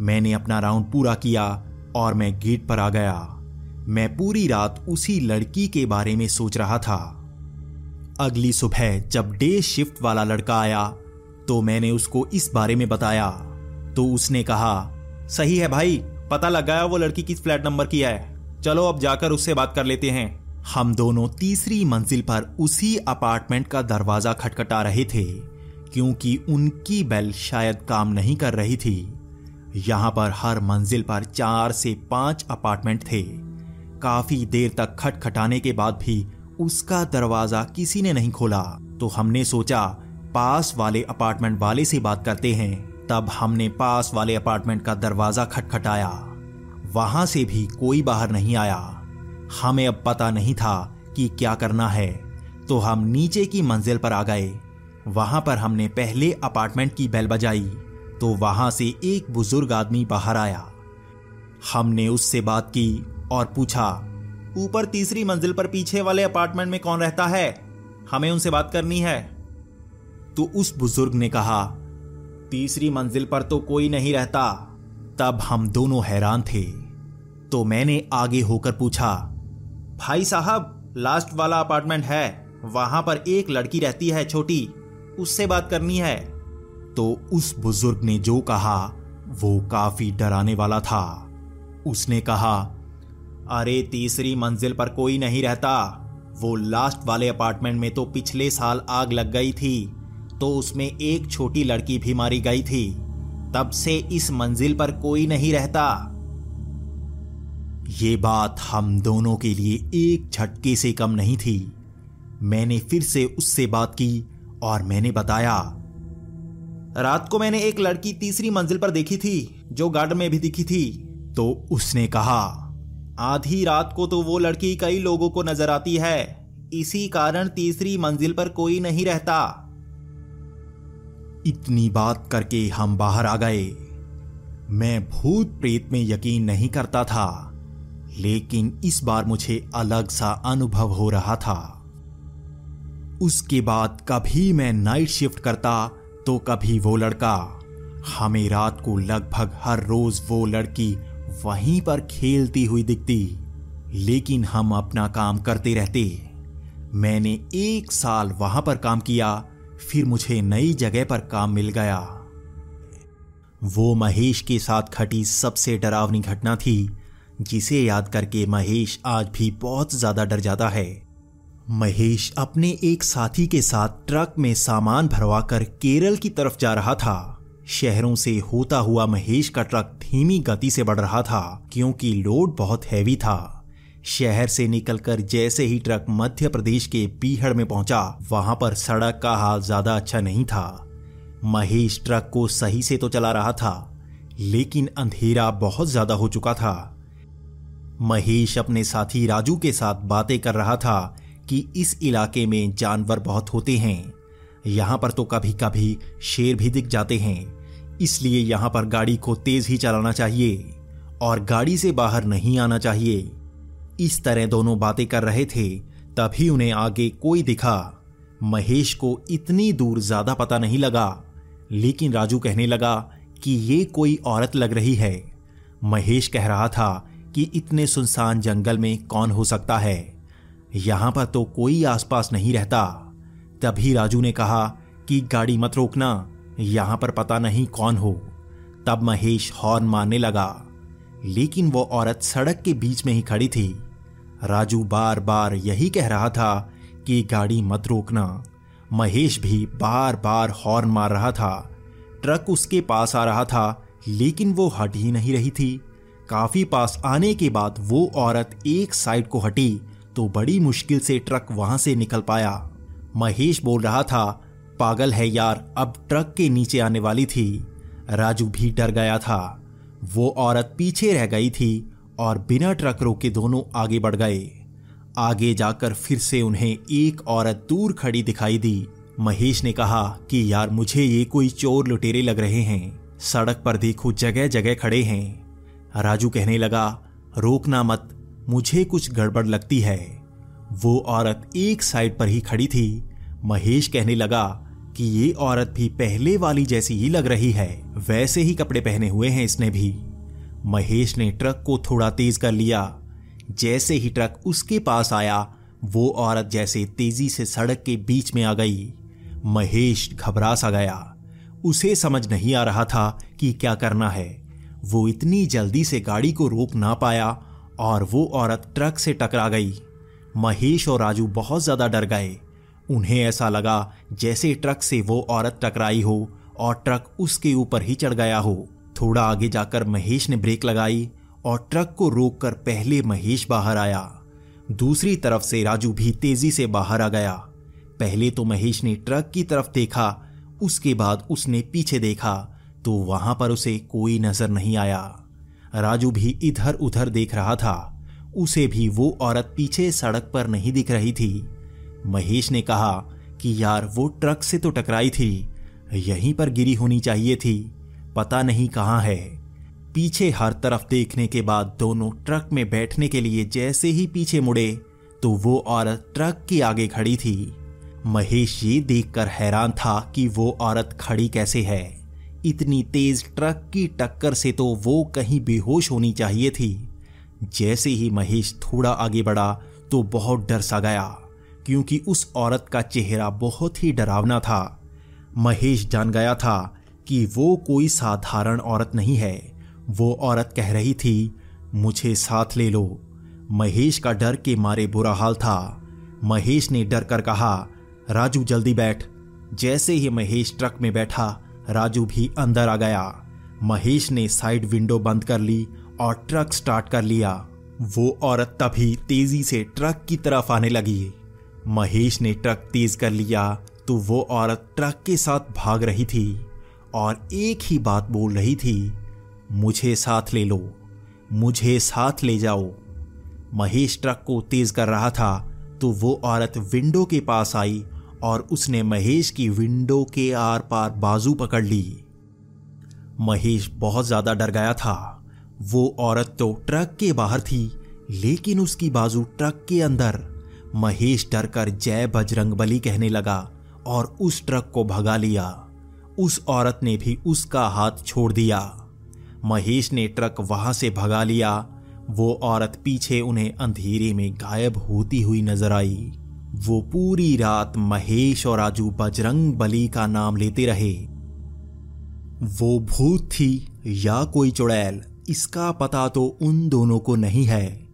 मैंने अपना राउंड पूरा किया और मैं गेट पर आ गया। मैं पूरी रात उसी लड़की के बारे में सोच रहा था। अगली सुबह जब डे शिफ्ट वाला लड़का आया तो मैंने उसको इस बारे में बताया। तो उसने कहा सही है भाई, पता लग गया वो लड़की किस फ्लैट नंबर की है। चलो अब जाकर उससे बात कर लेते हैं। हम दोनों तीसरी मंजिल पर उसी अपार्टमेंट का दरवाज़ा खटखटा रहे थे, क्योंकि उनकी बेल शायद काम नहीं कर रही थी। यहाँ पर हर मंजिल पर चार से पाँच अपार्टमेंट थे। काफ़ी देर तक खटखटाने के बाद भी उसका दरवाज़ा किसी ने नहीं खोला। तो हमने सोचा, पास वाले अपार्टमेंट वाले से बात करते हैं। तब हमने पास वाले अपार्टमेंट का दरवाज़ा खटखटाया। वहाँ से भी कोई बाहर नहीं आया। हमें अब पता नहीं था कि क्या करना है। तो हम नीचे की मंजिल पर आ गए। वहाँ पर हमने पहले अपार्टमेंट की बेल बजाई। तो वहाँ से एक बुज़ुर्ग आदमी बाहर आया। हमने उससे बात की और पूछा, ऊपर तीसरी मंजिल पर पीछे वाले अपार्टमेंट में कौन रहता है? हमें उनसे बात करनी है। तो उस बुज़ुर्ग ने कहा तीसरी मंजिल पर तो कोई नहीं रहता। तब हम दोनों हैरान थे। तो मैंने आगे होकर पूछा, भाई साहब लास्ट वाला अपार्टमेंट है, वहाँ पर एक लड़की रहती है छोटी, उससे बात करनी है। तो उस बुज़ुर्ग ने जो कहा, वो काफ़ी डराने वाला था। उसने कहा, अरे, तीसरी मंजिल पर कोई नहीं रहता। वो लास्ट वाले अपार्टमेंट में तो पिछले साल आग लग गई थी। तो उसमें एक छोटी लड़की भी मारी गई थी। तब से इस मंजिल पर कोई नहीं रहता। ये बात हम दोनों के लिए एक झटके से कम नहीं थी। मैंने फिर से उससे बात की और मैंने बताया। रात को मैंने एक लड़की तीसरी मंजिल पर देखी थी, जो गार्डन में भी दिखी थी। तो उसने कहा, आधी रात को तो वो लड़की कई लोगों को नज़र आती है। इसी कारण तीसरी मंजिल पर कोई नहीं रहता। इतनी बात करके हम बाहर आ गए। मैं भूत प्रेत में यकीन नहीं करता था, लेकिन इस बार मुझे अलग सा अनुभव हो रहा था। उसके बाद कभी मैं नाइट शिफ्ट करता तो कभी वो लड़का। हमें रात को लगभग हर रोज वो लड़की वहीं पर खेलती हुई दिखती, लेकिन हम अपना काम करते रहते। मैंने एक साल वहाँ पर काम किया फिर मुझे नई जगह पर काम मिल गया। वो महेश के साथ खटी सबसे डरावनी घटना थी, जिसे याद करके महेश आज भी बहुत ज़्यादा डर जाता है। महेश अपने एक साथी के साथ ट्रक में सामान भरवाकर केरल की तरफ़ जा रहा था। शहरों से होता हुआ महेश का ट्रक धीमी गति से बढ़ रहा था, क्योंकि लोड बहुत हैवी था। शहर से निकलकर जैसे ही ट्रक मध्य प्रदेश के पीहड़ में पहुँचा, वहाँ पर सड़क का हाल ज़्यादा अच्छा नहीं था। महेश ट्रक को सही से तो चला रहा था, लेकिन अंधेरा बहुत ज़्यादा हो चुका था। महेश अपने साथी राजू के साथ बातें कर रहा था कि इस इलाके में जानवर बहुत होते हैं। यहाँ पर तो कभी कभी शेर भी दिख जाते हैं, इसलिए यहाँ पर गाड़ी को तेज ही चलाना चाहिए और गाड़ी से बाहर नहीं आना चाहिए। इस तरह दोनों बातें कर रहे थे, तभी उन्हें आगे कोई दिखा। महेश को इतनी दूर ज़्यादा पता नहीं लगा, लेकिन राजू कहने लगा कि ये कोई औरत लग रही है। महेश कह रहा था कि इतने सुनसान जंगल में कौन हो सकता है? यहाँ पर तो कोई आसपास नहीं रहता। तभी राजू ने कहा कि गाड़ी मत रोकना, यहाँ पर पता नहीं कौन हो। तब महेश हॉर्न मारने लगा, लेकिन वो औरत सड़क के बीच में ही खड़ी थी। राजू बार बार यही कह रहा था कि गाड़ी मत रोकना। महेश भी बार बार हॉर्न मार रहा था। ट्रक उसके पास आ रहा था, लेकिन वो हट ही नहीं रही थी। काफ़ी पास आने के बाद वो औरत एक साइड को हटी तो बड़ी मुश्किल से ट्रक वहाँ से निकल पाया। महेश बोल रहा था, पागल है यार, अब ट्रक के नीचे आने वाली थी। राजू भी डर गया था। वो औरत पीछे रह गई थी और बिना ट्रक रोके दोनों आगे बढ़ गए। आगे जाकर फिर से उन्हें एक औरत दूर खड़ी दिखाई दी। महेश ने कहा कि, यार, मुझे ये कोई चोर लुटेरे लग रहे हैं। सड़क पर देखो जगह जगह खड़े हैं। राजू कहने लगा, रोकना मत, मुझे कुछ गड़बड़ लगती है। वो औरत एक साइड पर ही खड़ी थी। महेश कहने लगा कि, ये औरत भी पहले वाली जैसी ही लग रही है। वैसे ही कपड़े पहने हुए हैं इसने भी। महेश ने ट्रक को थोड़ा तेज कर लिया। जैसे ही ट्रक उसके पास आया, वो औरत जैसे तेज़ी से सड़क के बीच में आ गई। महेश घबरा सा गया। उसे समझ नहीं आ रहा था कि क्या करना है। वो इतनी जल्दी से गाड़ी को रोक ना पाया और वो औरत ट्रक से टकरा गई। महेश और राजू बहुत ज़्यादा डर गए। उन्हें ऐसा लगा जैसे ट्रक से वो औरत टकराई हो और ट्रक उसके ऊपर ही चढ़ गया हो। थोड़ा आगे जाकर महेश ने ब्रेक लगाई और ट्रक को रोककर पहले महेश बाहर आया। दूसरी तरफ़ से राजू भी तेज़ी से बाहर आ गया। पहले तो महेश ने ट्रक की तरफ़ देखा, उसके बाद उसने पीछे देखा तो वहाँ पर उसे कोई नज़र नहीं आया। राजू भी इधर उधर देख रहा था। उसे भी वो औरत पीछे सड़क पर नहीं दिख रही थी। महेश ने कहा कि यार, वो ट्रक से तो टकराई थी, यहीं पर गिरी होनी चाहिए थी। पता नहीं कहाँ है। पीछे हर तरफ़ देखने के बाद दोनों ट्रक में बैठने के लिए जैसे ही पीछे मुड़े तो वो औरत ट्रक के आगे खड़ी थी। महेश ये देखकर हैरान था कि वो औरत खड़ी कैसे है। इतनी तेज ट्रक की टक्कर से तो वो कहीं बेहोश होनी चाहिए थी। जैसे ही महेश थोड़ा आगे बढ़ा तो बहुत डर सा गया, क्योंकि उस औरत का चेहरा बहुत ही डरावना था। महेश जान गया था कि वो कोई साधारण औरत नहीं है। वो औरत कह रही थी, मुझे साथ ले लो। महेश का डर के मारे बुरा हाल था। महेश ने डर कर कहा, राजू, जल्दी बैठ। जैसे ही महेश ट्रक में बैठा, राजू भी अंदर आ गया। महेश ने साइड विंडो बंद कर ली और ट्रक स्टार्ट कर लिया। वो औरत तभी तेज़ी से ट्रक की तरफ़ आने लगी। महेश ने ट्रक तेज कर लिया तो वो औरत ट्रक के साथ भाग रही थी। और एक ही बात बोल रही थी, मुझे साथ ले लो, मुझे साथ ले जाओ। महेश ट्रक को तेज कर रहा था तो वो औरत विंडो के पास आई और उसने महेश की विंडो के आर पार बाजू पकड़ ली। महेश बहुत ज़्यादा डर गया था। वो औरत तो ट्रक के बाहर थी, लेकिन उसकी बाजू ट्रक के अंदर। महेश डर कर जय बजरंग बली कहने लगा और उस ट्रक को भगा लिया। उस औरत ने भी उसका हाथ छोड़ दिया। महेश ने ट्रक वहाँ से भगा लिया। वो औरत पीछे उन्हें अंधेरे में गायब होती हुई नज़र आई। वो पूरी रात महेश और राजू बजरंग बली का नाम लेते रहे। वो भूत थी या कोई चुड़ैल, इसका पता तो उन दोनों को नहीं है।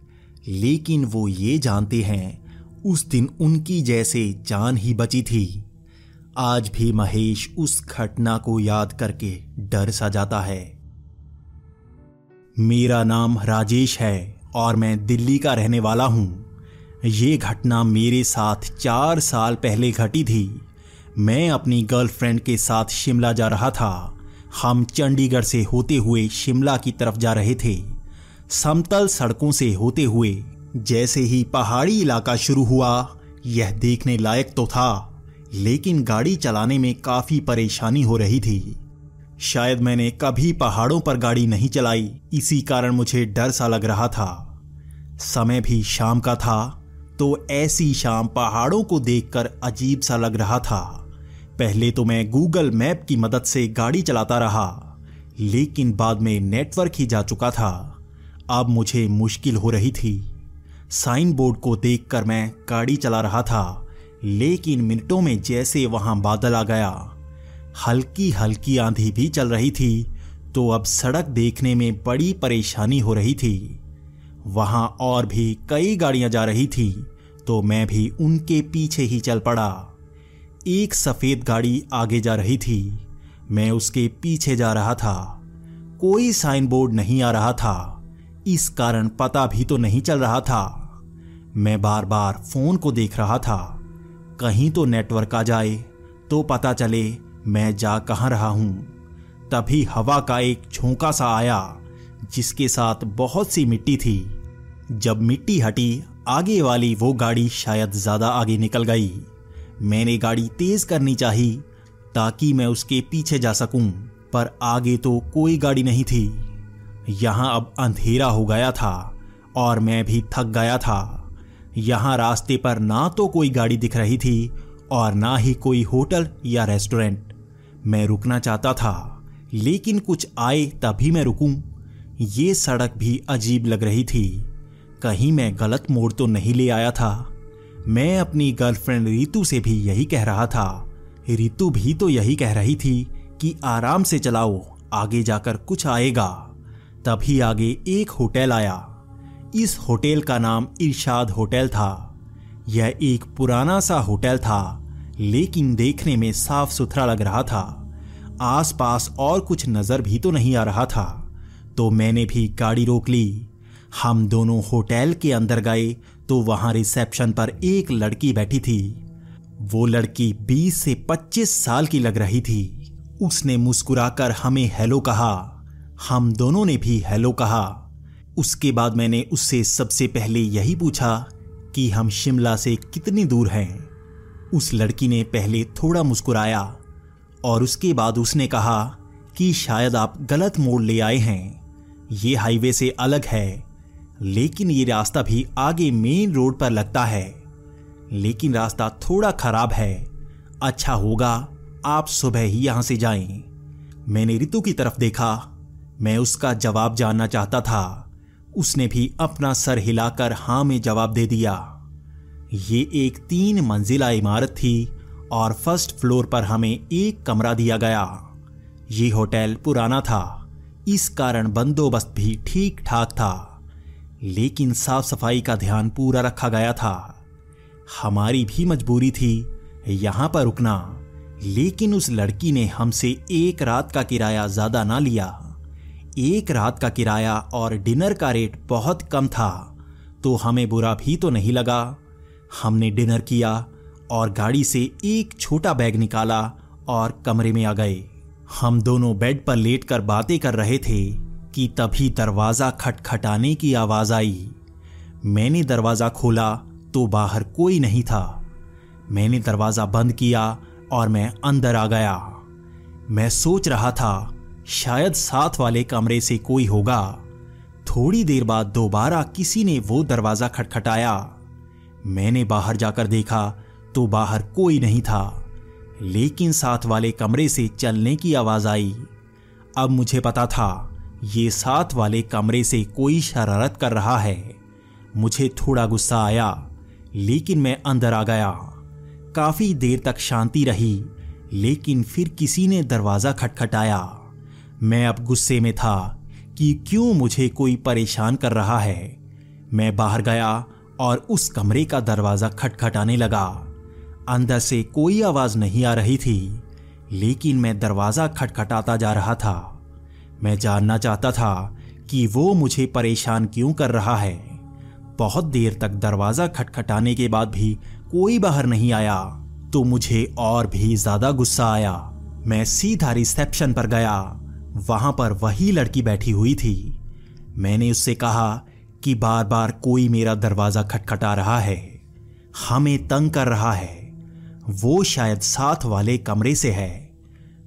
लेकिन वो ये जानते हैं, उस दिन उनकी जैसे जान ही बची थी। आज भी महेश उस घटना को याद करके डर सा जाता है। मेरा नाम राजेश है और मैं दिल्ली का रहने वाला हूँ। ये घटना मेरे साथ चार साल पहले घटी थी। मैं अपनी गर्लफ्रेंड के साथ शिमला जा रहा था। हम चंडीगढ़ से होते हुए शिमला की तरफ़ जा रहे थे। समतल सड़कों से होते हुए जैसे ही पहाड़ी इलाका शुरू हुआ, यह देखने लायक तो था। लेकिन गाड़ी चलाने में काफ़ी परेशानी हो रही थी। शायद मैंने कभी पहाड़ों पर गाड़ी नहीं चलाई, इसी कारण मुझे डर सा लग रहा था। समय भी शाम का था तो ऐसी शाम पहाड़ों को देखकर अजीब सा लग रहा था। पहले तो मैं गूगल मैप की मदद से गाड़ी चलाता रहा, लेकिन बाद में नेटवर्क ही जा चुका था। अब मुझे मुश्किल हो रही थी। साइन बोर्ड को देखकर मैं गाड़ी चला रहा था। लेकिन मिनटों में जैसे वहाँ बादल आ गया। हल्की हल्की आंधी भी चल रही थी तो अब सड़क देखने में बड़ी परेशानी हो रही थी। वहाँ और भी कई गाड़ियाँ जा रही थी तो मैं भी उनके पीछे ही चल पड़ा। एक सफ़ेद गाड़ी आगे जा रही थी। मैं उसके पीछे जा रहा था। कोई साइन बोर्ड नहीं आ रहा था। इस कारण पता भी तो नहीं चल रहा था। मैं बार बार फ़ोन को देख रहा था। कहीं तो नेटवर्क आ जाए तो पता चले मैं जा कहाँ रहा हूँ। तभी हवा का एक झोंका सा आया, जिसके साथ बहुत सी मिट्टी थी। जब मिट्टी हटी, आगे वाली वो गाड़ी शायद ज़्यादा आगे निकल गई। मैंने गाड़ी तेज करनी चाही, ताकि मैं उसके पीछे जा सकूँ, पर आगे तो कोई गाड़ी नहीं थी। यहाँ अब अंधेरा हो गया था, और मैं भी थक गया था। यहाँ रास्ते पर ना तो कोई गाड़ी दिख रही थी और ना ही कोई होटल या रेस्टोरेंट। मैं रुकना चाहता था, लेकिन कुछ आए तभी मैं रुकूं। ये सड़क भी अजीब लग रही थी। कहीं मैं गलत मोड़ तो नहीं ले आया था। मैं अपनी गर्लफ्रेंड रितु से भी यही कह रहा था। रितु भी तो यही कह रही थी कि आराम से चलाओ, आगे जाकर कुछ आएगा। तभी आगे एक होटल आया। इस होटल का नाम इरशाद होटल था। यह एक पुराना सा होटल था, लेकिन देखने में साफ़ सुथरा लग रहा था। आसपास और कुछ नज़र भी तो नहीं आ रहा था। तो मैंने भी गाड़ी रोक ली। हम दोनों होटल के अंदर गए तो वहाँ रिसेप्शन पर एक लड़की बैठी थी। वो लड़की 20 से 25 साल की लग रही थी। उसने मुस्कुराकर हमें हेलो कहा। हम दोनों ने भी हेलो कहा। उसके बाद मैंने उससे सबसे पहले यही पूछा कि हम शिमला से कितनी दूर हैं। उस लड़की ने पहले थोड़ा मुस्कुराया और उसके बाद उसने कहा कि शायद आप गलत मोड़ ले आए हैं। ये हाईवे से अलग है, लेकिन ये रास्ता भी आगे मेन रोड पर लगता है। लेकिन रास्ता थोड़ा खराब है। अच्छा होगा आप सुबह ही यहाँ से जाएँ। मैंने रितु की तरफ़ देखा। मैं उसका जवाब जानना चाहता था। उसने भी अपना सर हिलाकर हाँ में जवाब दे दिया। ये एक तीन मंजिला इमारत थी और फ़र्स्ट फ्लोर पर हमें एक कमरा दिया गया। ये होटल पुराना था। इस कारण बंदोबस्त भी ठीक ठाक था। लेकिन साफ़ सफ़ाई का ध्यान पूरा रखा गया था। हमारी भी मजबूरी थी यहाँ पर रुकना। लेकिन उस लड़की ने हमसे एक रात का किराया ज़्यादा ना लिया। एक रात का किराया और डिनर का रेट बहुत कम था तो हमें बुरा भी तो नहीं लगा। हमने डिनर किया और गाड़ी से एक छोटा बैग निकाला और कमरे में आ गए। हम दोनों बेड पर लेटकर बातें कर रहे थे कि तभी दरवाज़ा खटखटाने की आवाज़ आई। मैंने दरवाज़ा खोला तो बाहर कोई नहीं था। मैंने दरवाज़ा बंद किया और मैं अंदर आ गया। मैं सोच रहा था शायद साथ वाले कमरे से कोई होगा। थोड़ी देर बाद दोबारा किसी ने वो दरवाज़ा खटखटाया। मैंने बाहर जाकर देखा तो बाहर कोई नहीं था, लेकिन साथ वाले कमरे से चलने की आवाज़ आई। अब मुझे पता था, ये साथ वाले कमरे से कोई शरारत कर रहा है। मुझे थोड़ा गुस्सा आया, लेकिन मैं अंदर आ गया। काफ़ी देर तक शांति रही, लेकिन फिर किसी ने दरवाज़ा खटखटाया। मैं अब गुस्से में था कि क्यों मुझे कोई परेशान कर रहा है। मैं बाहर गया और उस कमरे का दरवाज़ा खटखटाने लगा। अंदर से कोई आवाज़ नहीं आ रही थी, लेकिन मैं दरवाज़ा खटखटाता जा रहा था। मैं जानना चाहता था कि वो मुझे परेशान क्यों कर रहा है। बहुत देर तक दरवाज़ा खटखटाने के बाद भी कोई बाहर नहीं आया तो मुझे और भी ज़्यादा गुस्सा आया। मैं सीधा रिसेप्शन पर गया। वहाँ पर वही लड़की बैठी हुई थी। मैंने उससे कहा कि बार बार कोई मेरा दरवाज़ा खटखटा रहा है। हमें तंग कर रहा है। वो शायद साथ वाले कमरे से है।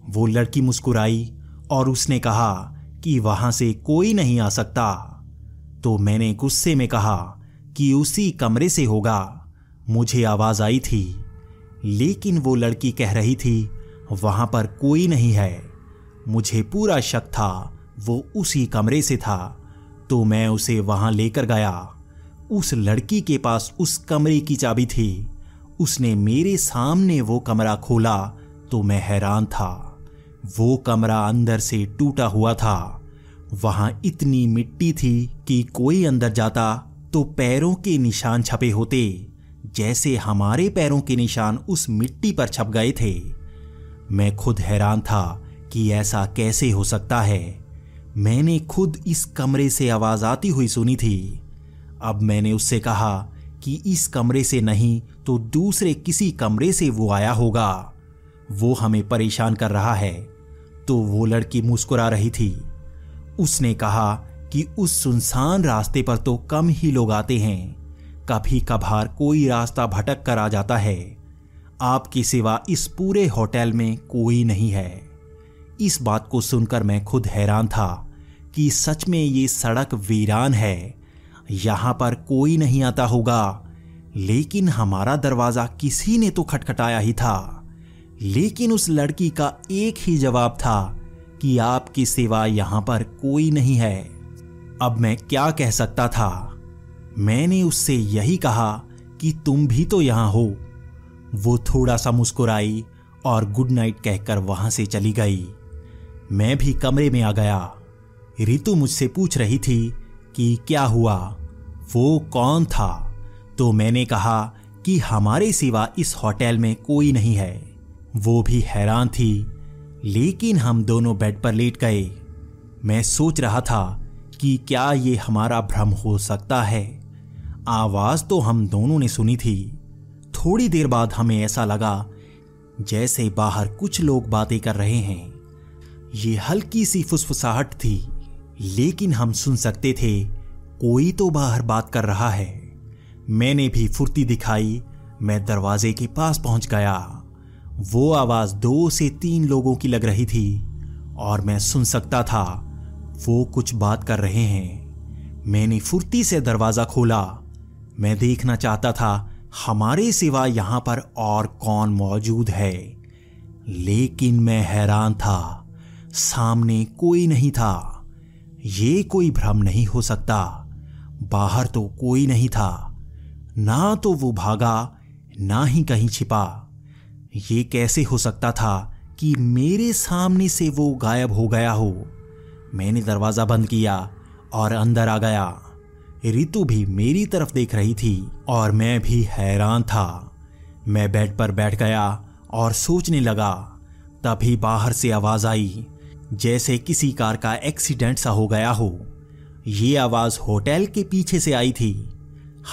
वो लड़की मुस्कुराई और उसने कहा कि वहाँ से कोई नहीं आ सकता। तो मैंने गुस्से में कहा कि उसी कमरे से होगा। मुझे आवाज़ आई थी। लेकिन वो लड़की कह रही थी, वहाँ पर कोई नहीं है। मुझे पूरा शक था, वो उसी कमरे से था। तो मैं उसे वहाँ लेकर गया। उस लड़की के पास उस कमरे की चाबी थी। उसने मेरे सामने वो कमरा खोला तो मैं हैरान था। वो कमरा अंदर से टूटा हुआ था। वहाँ इतनी मिट्टी थी कि कोई अंदर जाता तो पैरों के निशान छपे होते, जैसे हमारे पैरों के निशान उस मिट्टी पर छप गए थे। मैं खुद हैरान था कि ऐसा कैसे हो सकता है। मैंने खुद इस कमरे से आवाज़ आती हुई सुनी थी। अब मैंने उससे कहा कि इस कमरे से नहीं तो दूसरे किसी कमरे से वो आया होगा। वो हमें परेशान कर रहा है। तो वो लड़की मुस्कुरा रही थी। उसने कहा कि उस सुनसान रास्ते पर तो कम ही लोग आते हैं। कभी कभार कोई रास्ता भटक कर आ जाता है। आपकी सिवा इस पूरे होटल में कोई नहीं है। इस बात को सुनकर मैं खुद हैरान था कि सच में ये सड़क वीरान है। यहाँ पर कोई नहीं आता होगा। लेकिन हमारा दरवाज़ा किसी ने तो खटखटाया ही था। लेकिन उस लड़की का एक ही जवाब था कि आपकी सिवा यहाँ पर कोई नहीं है। अब मैं क्या कह सकता था? मैंने उससे यही कहा कि तुम भी तो यहाँ हो। वो थोड़ा सा मुस्कुराई और गुड नाइट कहकर वहाँ से चली गई। मैं भी कमरे में आ गया। रितु मुझसे पूछ रही थी कि क्या हुआ? वो कौन था? तो मैंने कहा कि हमारे सिवा इस होटल में कोई नहीं है। वो भी हैरान थी, लेकिन हम दोनों बेड पर लेट गए। मैं सोच रहा था कि क्या ये हमारा भ्रम हो सकता है। आवाज़ तो हम दोनों ने सुनी थी। थोड़ी देर बाद हमें ऐसा लगा जैसे बाहर कुछ लोग बातें कर रहे हैं। ये हल्की सी फुसफुसाहट थी, लेकिन हम सुन सकते थे, कोई तो बाहर बात कर रहा है। मैंने भी फुर्ती दिखाई, मैं दरवाजे के पास पहुँच गया। वो आवाज़ दो से तीन लोगों की लग रही थी, और मैं सुन सकता था, वो कुछ बात कर रहे हैं। मैंने फुर्ती से दरवाज़ा खोला। मैं देखना चाहता था, हमारे सिवा यहाँ पर और कौन मौजूद है। लेकिन मैं हैरान था सामने कोई नहीं था। ये कोई भ्रम नहीं हो सकता। बाहर तो कोई नहीं था। ना तो वो भागा, ना ही कहीं छिपा। ये कैसे हो सकता था कि मेरे सामने से वो गायब हो गया हो? मैंने दरवाज़ा बंद किया और अंदर आ गया। रितु भी मेरी तरफ़ देख रही थी और मैं भी हैरान था। मैं बेड पर बैठ गया और सोचने लगा। तभी बाहर से आवाज़ आई। जैसे किसी कार का एक्सीडेंट सा हो गया हो। ये आवाज़ होटल के पीछे से आई थी।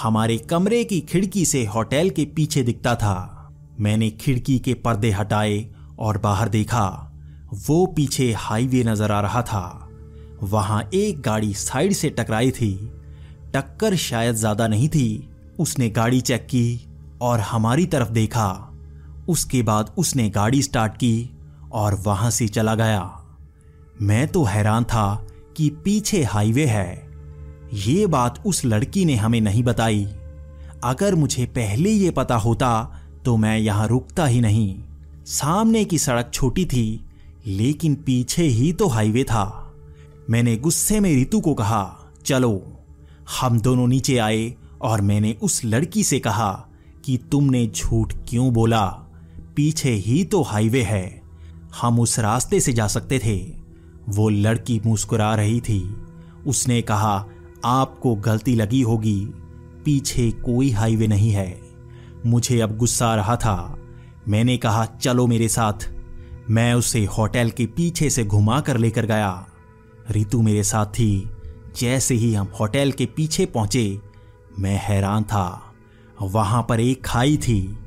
हमारे कमरे की खिड़की से होटल के पीछे दिखता था। मैंने खिड़की के पर्दे हटाए और बाहर देखा। वो पीछे हाईवे नज़र आ रहा था। वहाँ एक गाड़ी साइड से टकराई थी। टक्कर शायद ज़्यादा नहीं थी। उसने गाड़ी चेक की और हमारी तरफ़ देखा। उसके बाद उसने गाड़ी स्टार्ट की और वहाँ से चला गया। मैं तो हैरान था कि पीछे हाईवे है। ये बात उस लड़की ने हमें नहीं बताई। अगर मुझे पहले ये पता होता तो मैं यहाँ रुकता ही नहीं। सामने की सड़क छोटी थी, लेकिन पीछे ही तो हाईवे था। मैंने गुस्से में रितु को कहा, चलो, हम दोनों नीचे आए। और मैंने उस लड़की से कहा कि, तुमने झूठ क्यों बोला? पीछे ही तो हाईवे है। हम उस रास्ते से जा सकते थे। वो लड़की मुस्कुरा रही थी। उसने कहा, आपको गलती लगी होगी। पीछे कोई हाईवे नहीं है। मुझे अब गुस्सा आ रहा था। मैंने कहा, चलो मेरे साथ। मैं उसे होटल के पीछे से घुमा कर लेकर गया। रितु मेरे साथ थी। जैसे ही हम होटल के पीछे पहुँचे, मैं हैरान था। वहाँ पर एक खाई थी।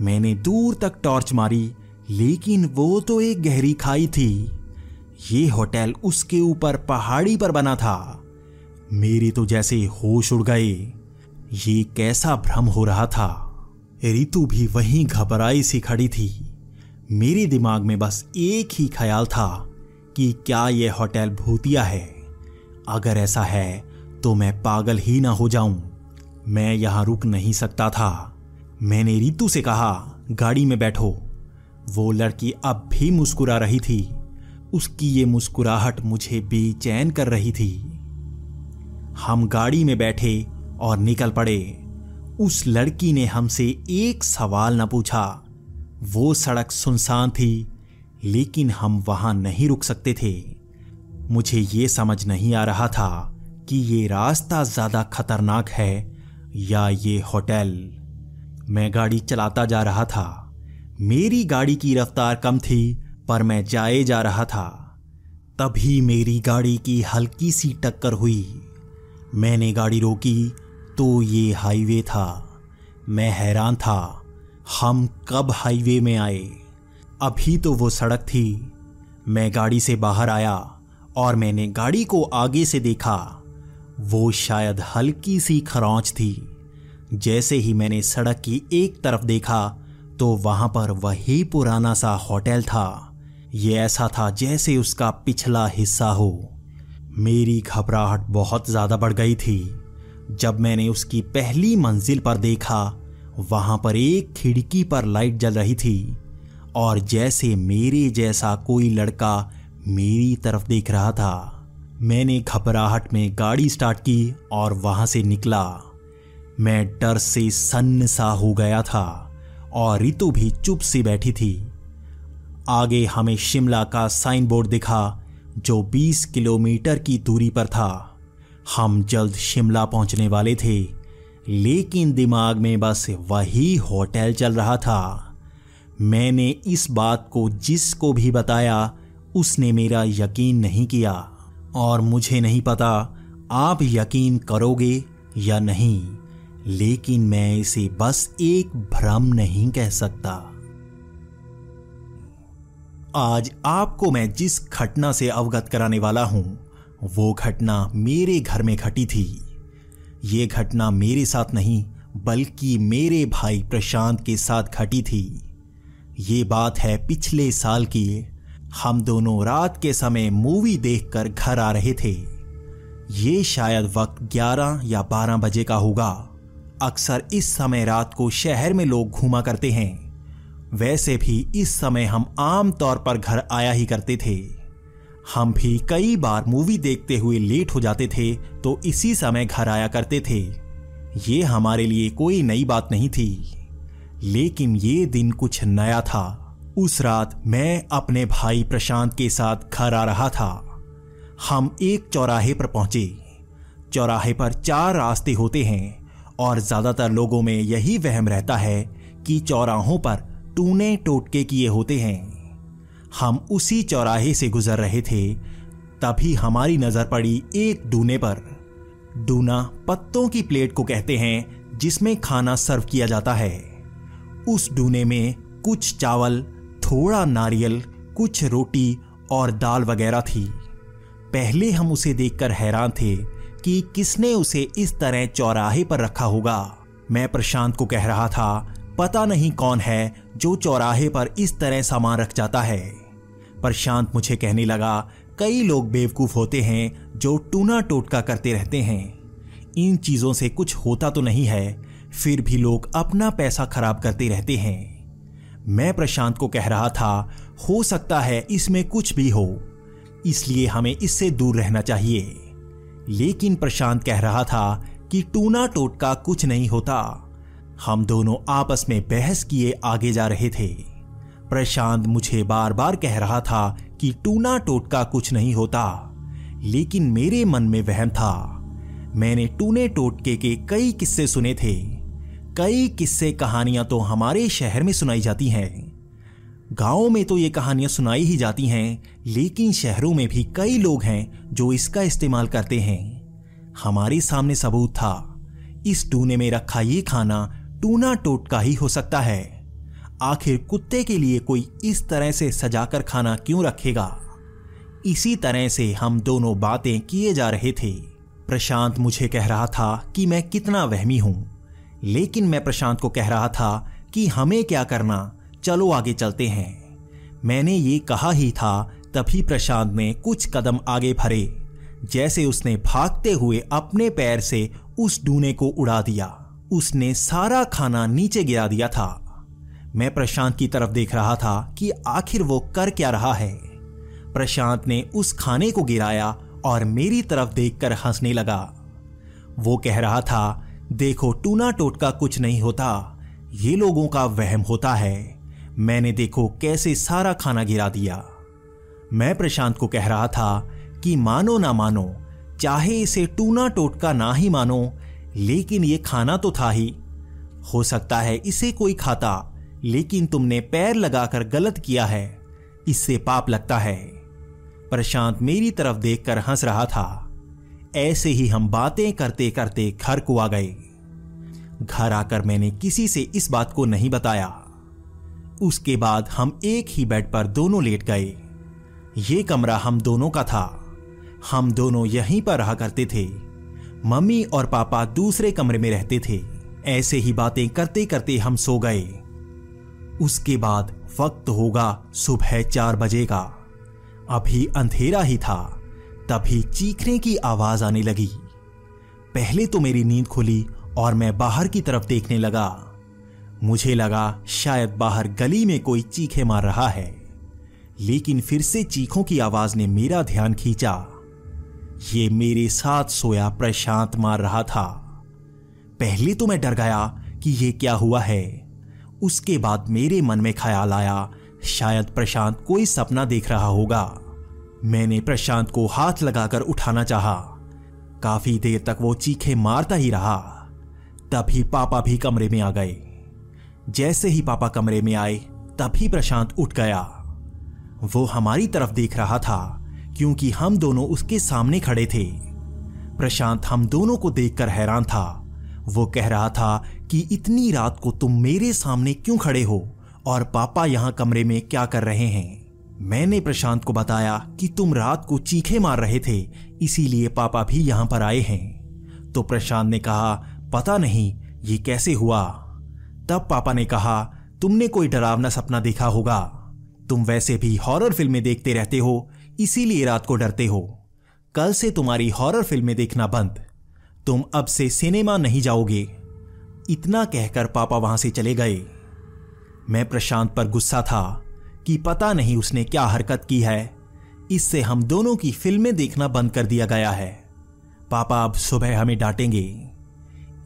मैंने दूर तक टॉर्च मारी, लेकिन वो तो एक गहरी खाई थी। ये होटल उसके ऊपर पहाड़ी पर बना था। मेरी तो जैसे होश उड़ गए ये कैसा भ्रम हो रहा था। रितु भी वहीं घबराई सी खड़ी थी। मेरे दिमाग में बस एक ही ख्याल था कि क्या यह होटल भूतिया है। अगर ऐसा है तो मैं पागल ही ना हो जाऊँ। मैं यहाँ रुक नहीं सकता था। मैंने रितु से कहा, गाड़ी में बैठो। वो लड़की अब भी मुस्कुरा रही थी। उसकी ये मुस्कुराहट मुझे बेचैन कर रही थी। हम गाड़ी में बैठे और निकल पड़े। उस लड़की ने हमसे एक सवाल न पूछा। वो सड़क सुनसान थी, लेकिन हम वहाँ नहीं रुक सकते थे। मुझे ये समझ नहीं आ रहा था कि ये रास्ता ज़्यादा खतरनाक है या ये होटल। मैं गाड़ी चलाता जा रहा था। मेरी गाड़ी की रफ्तार कम थी पर मैं जाए जा रहा था। तभी मेरी गाड़ी की हल्की सी टक्कर हुई। मैंने गाड़ी रोकी तो ये हाईवे था। मैं हैरान था, हम कब हाईवे में आए। अभी तो वो सड़क थी। मैं गाड़ी से बाहर आया और मैंने गाड़ी को आगे से देखा। वो शायद हल्की सी खरौच थी। जैसे ही मैंने सड़क की एक तरफ़ देखा तो वहाँ पर वही पुराना सा होटल था। ये ऐसा था जैसे उसका पिछला हिस्सा हो। मेरी घबराहट बहुत ज़्यादा बढ़ गई थी। जब मैंने उसकी पहली मंजिल पर देखा, वहाँ पर एक खिड़की पर लाइट जल रही थी और जैसे मेरे जैसा कोई लड़का मेरी तरफ़ देख रहा था। मैंने घबराहट में गाड़ी स्टार्ट की और वहाँ से निकला। मैं डर से सन्न सा हो गया था और रितु भी चुप सी बैठी थी। आगे हमें शिमला का साइन बोर्ड दिखा, जो 20 किलोमीटर की दूरी पर था। हम जल्द शिमला पहुँचने वाले थे, लेकिन दिमाग में बस वही होटल चल रहा था। मैंने इस बात को जिसको भी बताया, उसने मेरा यकीन नहीं किया। और मुझे नहीं पता, आप यकीन करोगे या नहीं, लेकिन मैं इसे बस एक भ्रम नहीं कह सकता। आज आपको मैं जिस घटना से अवगत कराने वाला हूँ, वो घटना मेरे घर में घटी थी। ये घटना मेरे साथ नहीं, बल्कि मेरे भाई प्रशांत के साथ घटी थी। ये बात है पिछले साल की। हम दोनों रात के समय मूवी देखकर घर आ रहे थे। ये शायद वक्त 11 या 12 बजे का होगा। अक्सर इस समय रात को शहर में लोग घूमा करते हैं। वैसे भी इस समय हम आम तौर पर घर आया ही करते थे। हम भी कई बार मूवी देखते हुए लेट हो जाते थे तो इसी समय घर आया करते थे। ये हमारे लिए कोई नई बात नहीं थी। लेकिन ये दिन कुछ नया था। उस रात मैं अपने भाई प्रशांत के साथ घर आ रहा था। हम एक चौराहे पर पहुँचे। चौराहे पर चार रास्ते होते हैं, और ज़्यादातर लोगों में यही वहम रहता है कि चौराहों पर टूने टोटके किए होते हैं। हम उसी चौराहे से गुजर रहे थे, तभी हमारी नज़र पड़ी एक डूने पर। डूना पत्तों की प्लेट को कहते हैं, जिसमें खाना सर्व किया जाता है। उस डूने में कुछ चावल, थोड़ा नारियल, कुछ रोटी और दाल वगैरह थी। पहले हम उसे देखकर हैरान थे कि किसने उसे इस तरह चौराहे पर रखा होगा। मैं प्रशांत को कह रहा था पता नहीं कौन है जो चौराहे पर इस तरह सामान रख जाता है। प्रशांत मुझे कहने लगा, कई लोग बेवकूफ़ होते हैं जो टूना टोटका करते रहते हैं। इन चीज़ों से कुछ होता तो नहीं है, फिर भी लोग अपना पैसा खराब करते रहते हैं। मैं प्रशांत को कह रहा था, हो सकता है इसमें कुछ भी हो, इसलिए हमें इससे दूर रहना चाहिए। लेकिन प्रशांत कह रहा था कि टूना टोटका कुछ नहीं होता। हम दोनों आपस में बहस किए आगे जा रहे थे। प्रशांत मुझे बार बार कह रहा था कि टूना टोटका कुछ नहीं होता, लेकिन मेरे मन में वहम था। मैंने टूने टोटके के कई किस्से सुने थे। कई किस्से कहानियाँ तो हमारे शहर में सुनाई जाती हैं। गाँवों में तो ये कहानियाँ सुनाई ही जाती हैं, लेकिन शहरों में भी कई लोग हैं जो इसका इस्तेमाल करते हैं। हमारे सामने सबूत था, इस टूने में रखा ये खाना टूना टोटका ही हो सकता है। आखिर कुत्ते के लिए कोई इस तरह से सजाकर खाना क्यों रखेगा? इसी तरह से हम दोनों बातें किए जा रहे थे। प्रशांत मुझे कह रहा था कि मैं कितना वहमी हूँ, लेकिन मैं प्रशांत को कह रहा था कि हमें क्या करना, चलो आगे चलते हैं। मैंने ये कहा ही था, तभी प्रशांत ने कुछ कदम आगे भरे जैसे उसने भागते हुए अपने पैर से उस डूने को उड़ा दिया। उसने सारा खाना नीचे गिरा दिया था। मैं प्रशांत की तरफ़ देख रहा था कि आखिर वो कर क्या रहा है। प्रशांत ने उस खाने को गिराया और मेरी तरफ़ देखकर हंसने लगा। वो कह रहा था, देखो टूना टोटका कुछ नहीं होता। ये लोगों का वहम होता है। मैंने देखो कैसे सारा खाना गिरा दिया। मैं प्रशांत को कह रहा था कि, मानो ना मानो, चाहे इसे टूना टोटका ना ही मानो लेकिन ये खाना तो था ही। हो सकता है इसे कोई खाता, लेकिन तुमने पैर लगाकर गलत किया है। इससे पाप लगता है। प्रशांत मेरी तरफ़ देखकर हंस रहा था। ऐसे ही हम बातें करते करते घर को आ गए। घर आकर मैंने किसी से इस बात को नहीं बताया। उसके बाद हम एक ही बेड पर दोनों लेट गए। ये कमरा हम दोनों का था। हम दोनों यहीं पर रहा करते थे। मम्मी और पापा दूसरे कमरे में रहते थे। ऐसे ही बातें करते करते हम सो गए। उसके बाद वक्त होगा सुबह चार बजे का अभी अंधेरा ही था। तभी चीखने की आवाज़ आने लगी। पहले तो मेरी नींद खुली और मैं बाहर की तरफ़ देखने लगा। मुझे लगा शायद बाहर गली में कोई चीखे मार रहा है। लेकिन फिर से चीखों की आवाज़ ने मेरा ध्यान खींचा। ये मेरे साथ सोया प्रशांत मार रहा था। पहले तो मैं डर गया कि ये क्या हुआ है। उसके बाद मेरे मन में ख्याल आया, शायद प्रशांत कोई सपना देख रहा होगा। मैंने प्रशांत को हाथ लगाकर उठाना चाहा। काफ़ी देर तक वो चीखे मारता ही रहा। तभी पापा भी कमरे में आ गए। जैसे ही पापा कमरे में आए, तभी प्रशांत उठ गया। वो हमारी तरफ़ देख रहा था। क्योंकि हम दोनों उसके सामने खड़े थे। प्रशांत हम दोनों को देखकर हैरान था। वो कह रहा था कि इतनी रात को तुम मेरे सामने क्यों खड़े हो और पापा यहाँ कमरे में क्या कर रहे हैं? मैंने प्रशांत को बताया कि तुम रात को चीखे मार रहे थे, इसीलिए पापा भी यहाँ पर आए हैं। तो प्रशांत ने कहा, पता नहीं, ये कैसे हुआ? तब पापा ने कहा, तुमने कोई डरावना सपना देखा होगा। तुम वैसे भी हॉरर फ़िल्में देखते रहते हो इसीलिए रात को डरते हो। कल से तुम्हारी हॉरर फ़िल्में देखना बंद। तुम अब से सिनेमा नहीं जाओगे। इतना कहकर पापा वहाँ से चले गए। मैं प्रशांत पर गुस्सा था कि पता नहीं उसने क्या हरकत की है। इससे हम दोनों की फ़िल्में देखना बंद कर दिया गया है। पापा अब सुबह हमें डांटेंगे।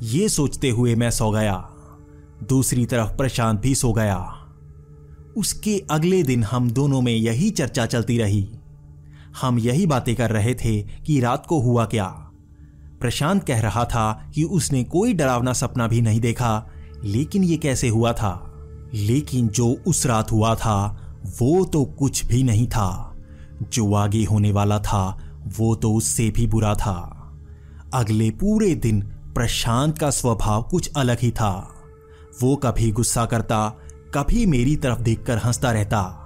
ये सोचते हुए मैं सो गया। दूसरी तरफ़ प्रशांत भी सो गया। उसके अगले दिन हम दोनों में यही चर्चा चलती रही। हम यही बातें कर रहे थे कि रात को हुआ क्या। प्रशांत कह रहा था कि उसने कोई डरावना सपना भी नहीं देखा, लेकिन ये कैसे हुआ था? लेकिन जो उस रात हुआ था, वो तो कुछ भी नहीं था। जो आगे होने वाला था, वो तो उससे भी बुरा था। अगले पूरे दिन प्रशांत का स्वभाव कुछ अलग ही था। वो कभी गुस्सा करता, कभी मेरी तरफ़ देखकर हंसता रहता।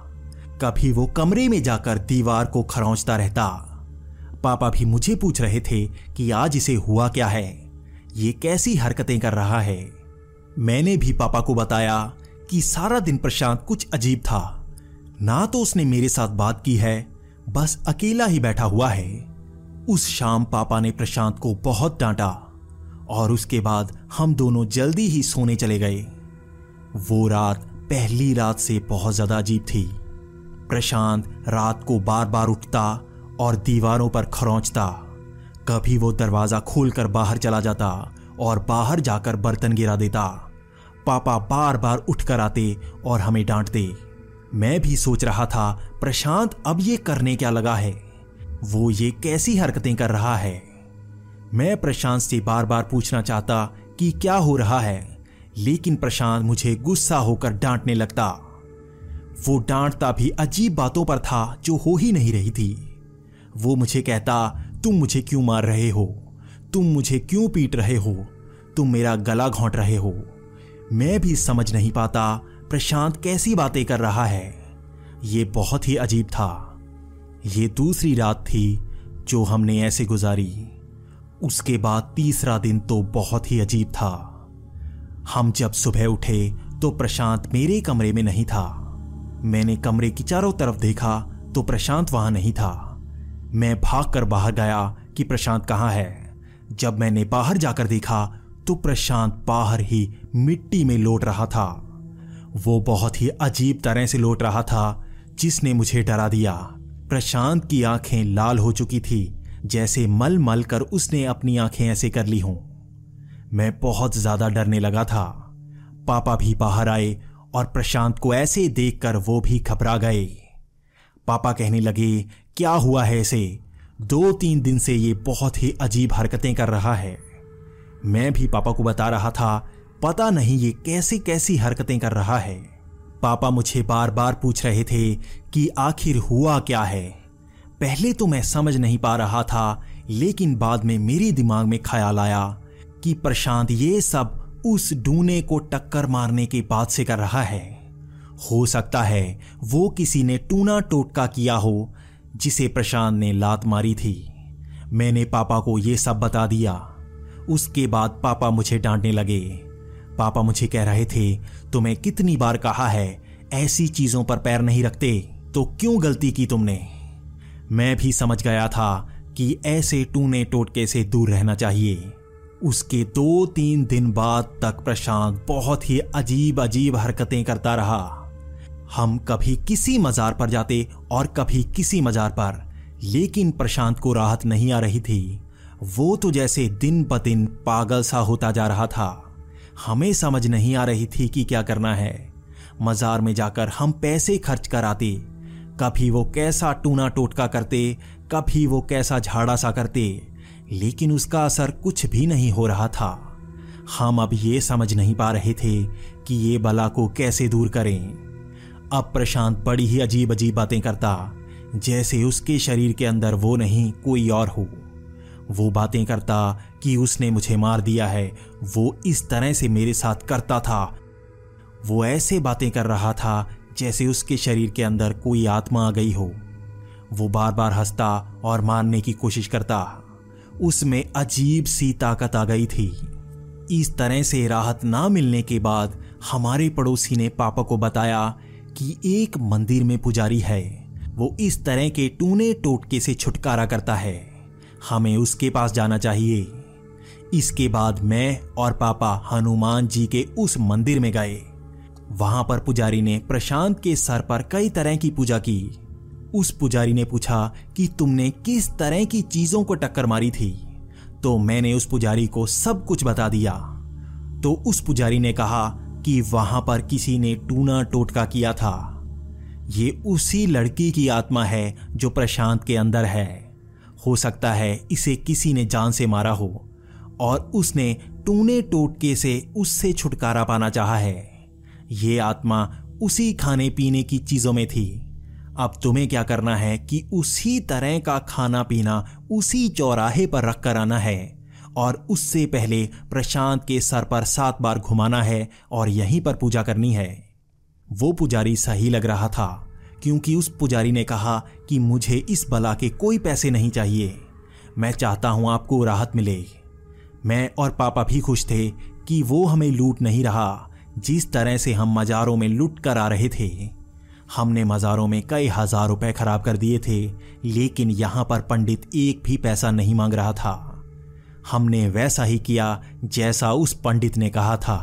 कभी वो कमरे में जाकर दीवार को खरौचता रहता। पापा भी मुझे पूछ रहे थे कि आज इसे हुआ क्या है? ये कैसी हरकतें कर रहा है? मैंने भी पापा को बताया कि सारा दिन प्रशांत कुछ अजीब था। ना तो उसने मेरे साथ बात की है, बस अकेला ही बैठा हुआ है। उस शाम पापा ने प्रशांत को बहुत डांटा और उसके बाद हम दोनों जल्दी ही सोने चले गए। वो रात, पहली रात से बहुत ज़्यादा अजीब थी। प्रशांत रात को बार बार उठता और दीवारों पर खरोंचता। कभी वो दरवाज़ा खोलकर बाहर चला जाता और बाहर जाकर बर्तन गिरा देता। पापा बार बार उठकर आते और हमें डांटते। मैं भी सोच रहा था, प्रशांत, अब ये करने क्या लगा है? वो ये कैसी हरकतें कर रहा है? मैं प्रशांत से बार बार पूछना चाहता कि क्या हो रहा है, लेकिन प्रशांत मुझे गुस्सा होकर डांटने लगता। वो डांटता भी अजीब बातों पर था जो हो ही नहीं रही थी। वो मुझे कहता, तुम मुझे क्यों मार रहे हो? तुम मुझे क्यों पीट रहे हो? तुम मेरा गला घोंट रहे हो? मैं भी समझ नहीं पाता प्रशांत कैसी बातें कर रहा है। ये बहुत ही अजीब था। ये दूसरी रात थी जो हमने ऐसे गुजारी। उसके बाद तीसरा दिन तो बहुत ही अजीब था। हम जब सुबह उठे तो प्रशांत मेरे कमरे में नहीं था। मैंने कमरे की चारों तरफ़ देखा तो प्रशांत वहाँ नहीं था। मैं भागकर बाहर गया कि प्रशांत कहाँ है। जब मैंने बाहर जाकर देखा तो प्रशांत बाहर ही मिट्टी में लौट रहा था। वो बहुत ही अजीब तरह से लौट रहा था, जिसने मुझे डरा दिया। प्रशांत की आँखें लाल हो चुकी थी, जैसे मल मल कर उसने अपनी आँखें ऐसे कर ली हों। मैं बहुत ज़्यादा डरने लगा था। पापा भी बाहर आए और प्रशांत को ऐसे देखकर वो भी घबरा गए। पापा कहने लगे, क्या हुआ है इसे? दो तीन दिन से ये बहुत ही अजीब हरकतें कर रहा है। मैं भी पापा को बता रहा था, पता नहीं ये कैसी कैसी हरकतें कर रहा है। पापा मुझे बार बार पूछ रहे थे कि आखिर हुआ क्या है? पहले तो मैं समझ नहीं पा रहा था, लेकिन बाद में मेरे दिमाग में ख्याल आया कि प्रशांत ये सब उस डूने को टक्कर मारने के बाद से कर रहा है। हो सकता है वो किसी ने टूना टोटका किया हो, जिसे प्रशांत ने लात मारी थी। मैंने पापा को यह सब बता दिया। उसके बाद पापा मुझे डांटने लगे। पापा मुझे कह रहे थे, तुम्हें कितनी बार कहा है, ऐसी चीज़ों पर पैर नहीं रखते तो क्यों गलती की तुमने? मैं भी समझ गया था कि ऐसे टूने टोटके से दूर रहना चाहिए। उसके दो तीन दिन बाद तक प्रशांत बहुत ही अजीब अजीब हरकतें करता रहा। हम कभी किसी मजार पर जाते और कभी किसी मजार पर, लेकिन प्रशांत को राहत नहीं आ रही थी। वो तो जैसे दिन ब दिन पागल सा होता जा रहा था। हमें समझ नहीं आ रही थी कि क्या करना है। मजार में जाकर हम पैसे खर्च कर आते कभी वो कैसा टूना टोटका करते, कभी वो कैसा झाड़ा सा करते। लेकिन उसका असर कुछ भी नहीं हो रहा था। हम अब ये समझ नहीं पा रहे थे कि ये बला को कैसे दूर करें। अब प्रशांत बड़ी ही अजीब अजीब बातें करता, जैसे उसके शरीर के अंदर वो नहीं, कोई और हो। वो बातें करता कि उसने मुझे मार दिया है, वो इस तरह से मेरे साथ करता था। वो ऐसे बातें कर रहा था, जैसे उसके शरीर के अंदर कोई आत्मा आ गई हो। वो बार बार हंसता और मारने की कोशिश करता। उसमें अजीब सी ताकत आ गई थी। इस तरह से राहत ना मिलने के बाद हमारे पड़ोसी ने पापा को बताया कि एक मंदिर में पुजारी है। वो इस तरह के टूने टोटके से छुटकारा करता है। हमें उसके पास जाना चाहिए। इसके बाद मैं और पापा हनुमान जी के उस मंदिर में गए। वहाँ पर पुजारी ने प्रशांत के सर पर कई तरह की पूजा की। उस पुजारी ने पूछा कि तुमने किस तरह की चीज़ों को टक्कर मारी थी? तो मैंने उस पुजारी को सब कुछ बता दिया। तो उस पुजारी ने कहा कि वहाँ पर किसी ने टूना टोटका किया था। ये उसी लड़की की आत्मा है जो प्रशांत के अंदर है। हो सकता है इसे किसी ने जान से मारा हो, और उसने टूने टोटके से उससे छुटकारा पाना चाहा है। ये आत्मा उसी खाने पीने की चीज़ों में थी। अब तुम्हें क्या करना है कि उसी तरह का खाना पीना उसी चौराहे पर रख कर आना है, और उससे पहले प्रशांत के सर पर सात बार घुमाना है और यहीं पर पूजा करनी है। वो पुजारी सही लग रहा था, क्योंकि उस पुजारी ने कहा कि मुझे इस बला के कोई पैसे नहीं चाहिए। मैं चाहता हूँ आपको राहत मिले। मैं और पापा भी खुश थे कि वो हमें लूट नहीं रहा, जिस तरह से हम मज़ारों में लुट कर आ रहे थे। हमने मज़ारों में कई हज़ार रुपए खराब कर दिए थे, लेकिन यहाँ पर पंडित एक भी पैसा नहीं मांग रहा था। हमने वैसा ही किया जैसा उस पंडित ने कहा था।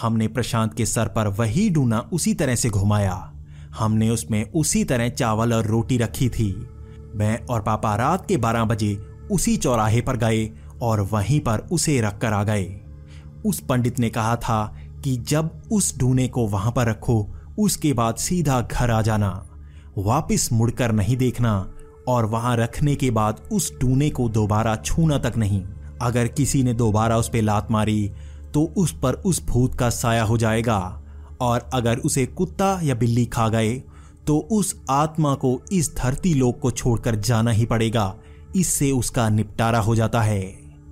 हमने प्रशांत के सर पर वही डूना उसी तरह से घुमाया। हमने उसमें उसी तरह चावल और रोटी रखी थी। मैं और पापा रात के 12 बजे उसी चौराहे पर गए और वहीं पर उसे रख कर आ गए। उस पंडित ने कहा था कि जब उस डूने को वहाँ पर रखो उसके बाद सीधा घर आ जाना। वापिस मुड़कर नहीं देखना और वहाँ रखने के बाद उस टूने को दोबारा छूना तक नहीं। अगर किसी ने दोबारा उस पर लात मारी तो उस पर उस भूत का साया हो जाएगा। और अगर उसे कुत्ता या बिल्ली खा गए तो उस आत्मा को इस धरती लोक को छोड़कर जाना ही पड़ेगा। इससे उसका निपटारा हो जाता है।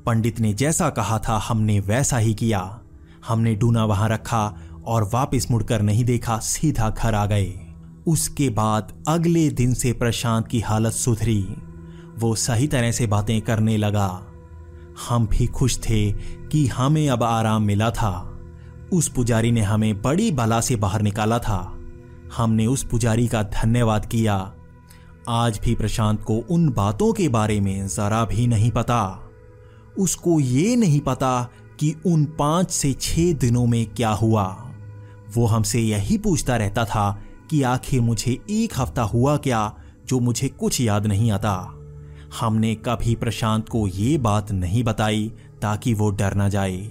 पंडित ने जैसा कहा था, हमने वैसा ही किया। हमने डूना वहाँ रखा और वापस मुड़कर नहीं देखा, सीधा घर आ गए। उसके बाद अगले दिन से प्रशांत की हालत सुधरी। वो सही तरह से बातें करने लगा। हम भी खुश थे कि हमें अब आराम मिला था। उस पुजारी ने हमें बड़ी बला से बाहर निकाला था। हमने उस पुजारी का धन्यवाद किया। आज भी प्रशांत को उन बातों के बारे में जरा भी नहीं पता। उसको ये नहीं पता कि उन पाँच से छह दिनों में क्या हुआ। वो हमसे यही पूछता रहता था कि आखिर मुझे एक हफ़्ता हुआ क्या जो मुझे कुछ याद नहीं आता। हमने कभी प्रशांत को ये बात नहीं बताई ताकि वो डर ना जाए।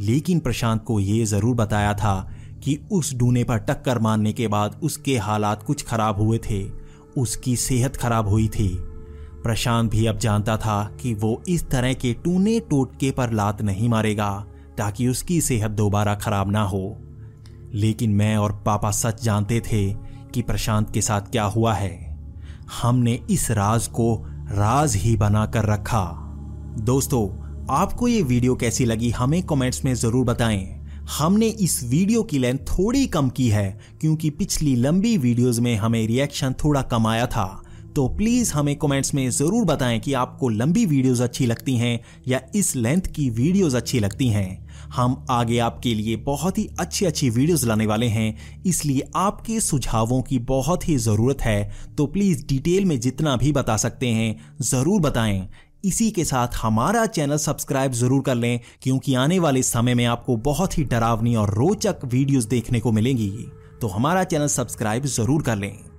लेकिन प्रशांत को ये ज़रूर बताया था कि उस डूने पर टक्कर मारने के बाद उसके हालात कुछ खराब हुए थे। उसकी सेहत खराब हुई थी। प्रशांत भी अब जानता था कि वो इस तरह के टूने टोटके पर लात नहीं मारेगा ताकि उसकी सेहत दोबारा खराब ना हो। लेकिन मैं और पापा सच जानते थे कि प्रशांत के साथ क्या हुआ है। हमने इस राज को राज ही बना कर रखा। दोस्तों, आपको ये वीडियो कैसी लगी हमें कमेंट्स में ज़रूर बताएँ। हमने इस वीडियो की लेंथ थोड़ी कम की है, क्योंकि पिछली लंबी वीडियोस में हमें रिएक्शन थोड़ा कम आया था। तो प्लीज़ हमें कमेंट्स में ज़रूर बताएँ कि आपको लंबी वीडियोस अच्छी लगती हैं या इस लेंथ की वीडियोस अच्छी लगती हैं। हम आगे आपके लिए बहुत ही अच्छी अच्छी वीडियोस लाने वाले हैं। इसलिए आपके सुझावों की बहुत ही ज़रूरत है। तो प्लीज़ डिटेल में जितना भी बता सकते हैं, ज़रूर बताएँ। इसी के साथ हमारा चैनल सब्सक्राइब ज़रूर कर लें, क्योंकि आने वाले समय में आपको बहुत ही डरावनी और रोचक वीडियोस देखने को मिलेंगी। तो हमारा चैनल सब्सक्राइब ज़रूर कर लें।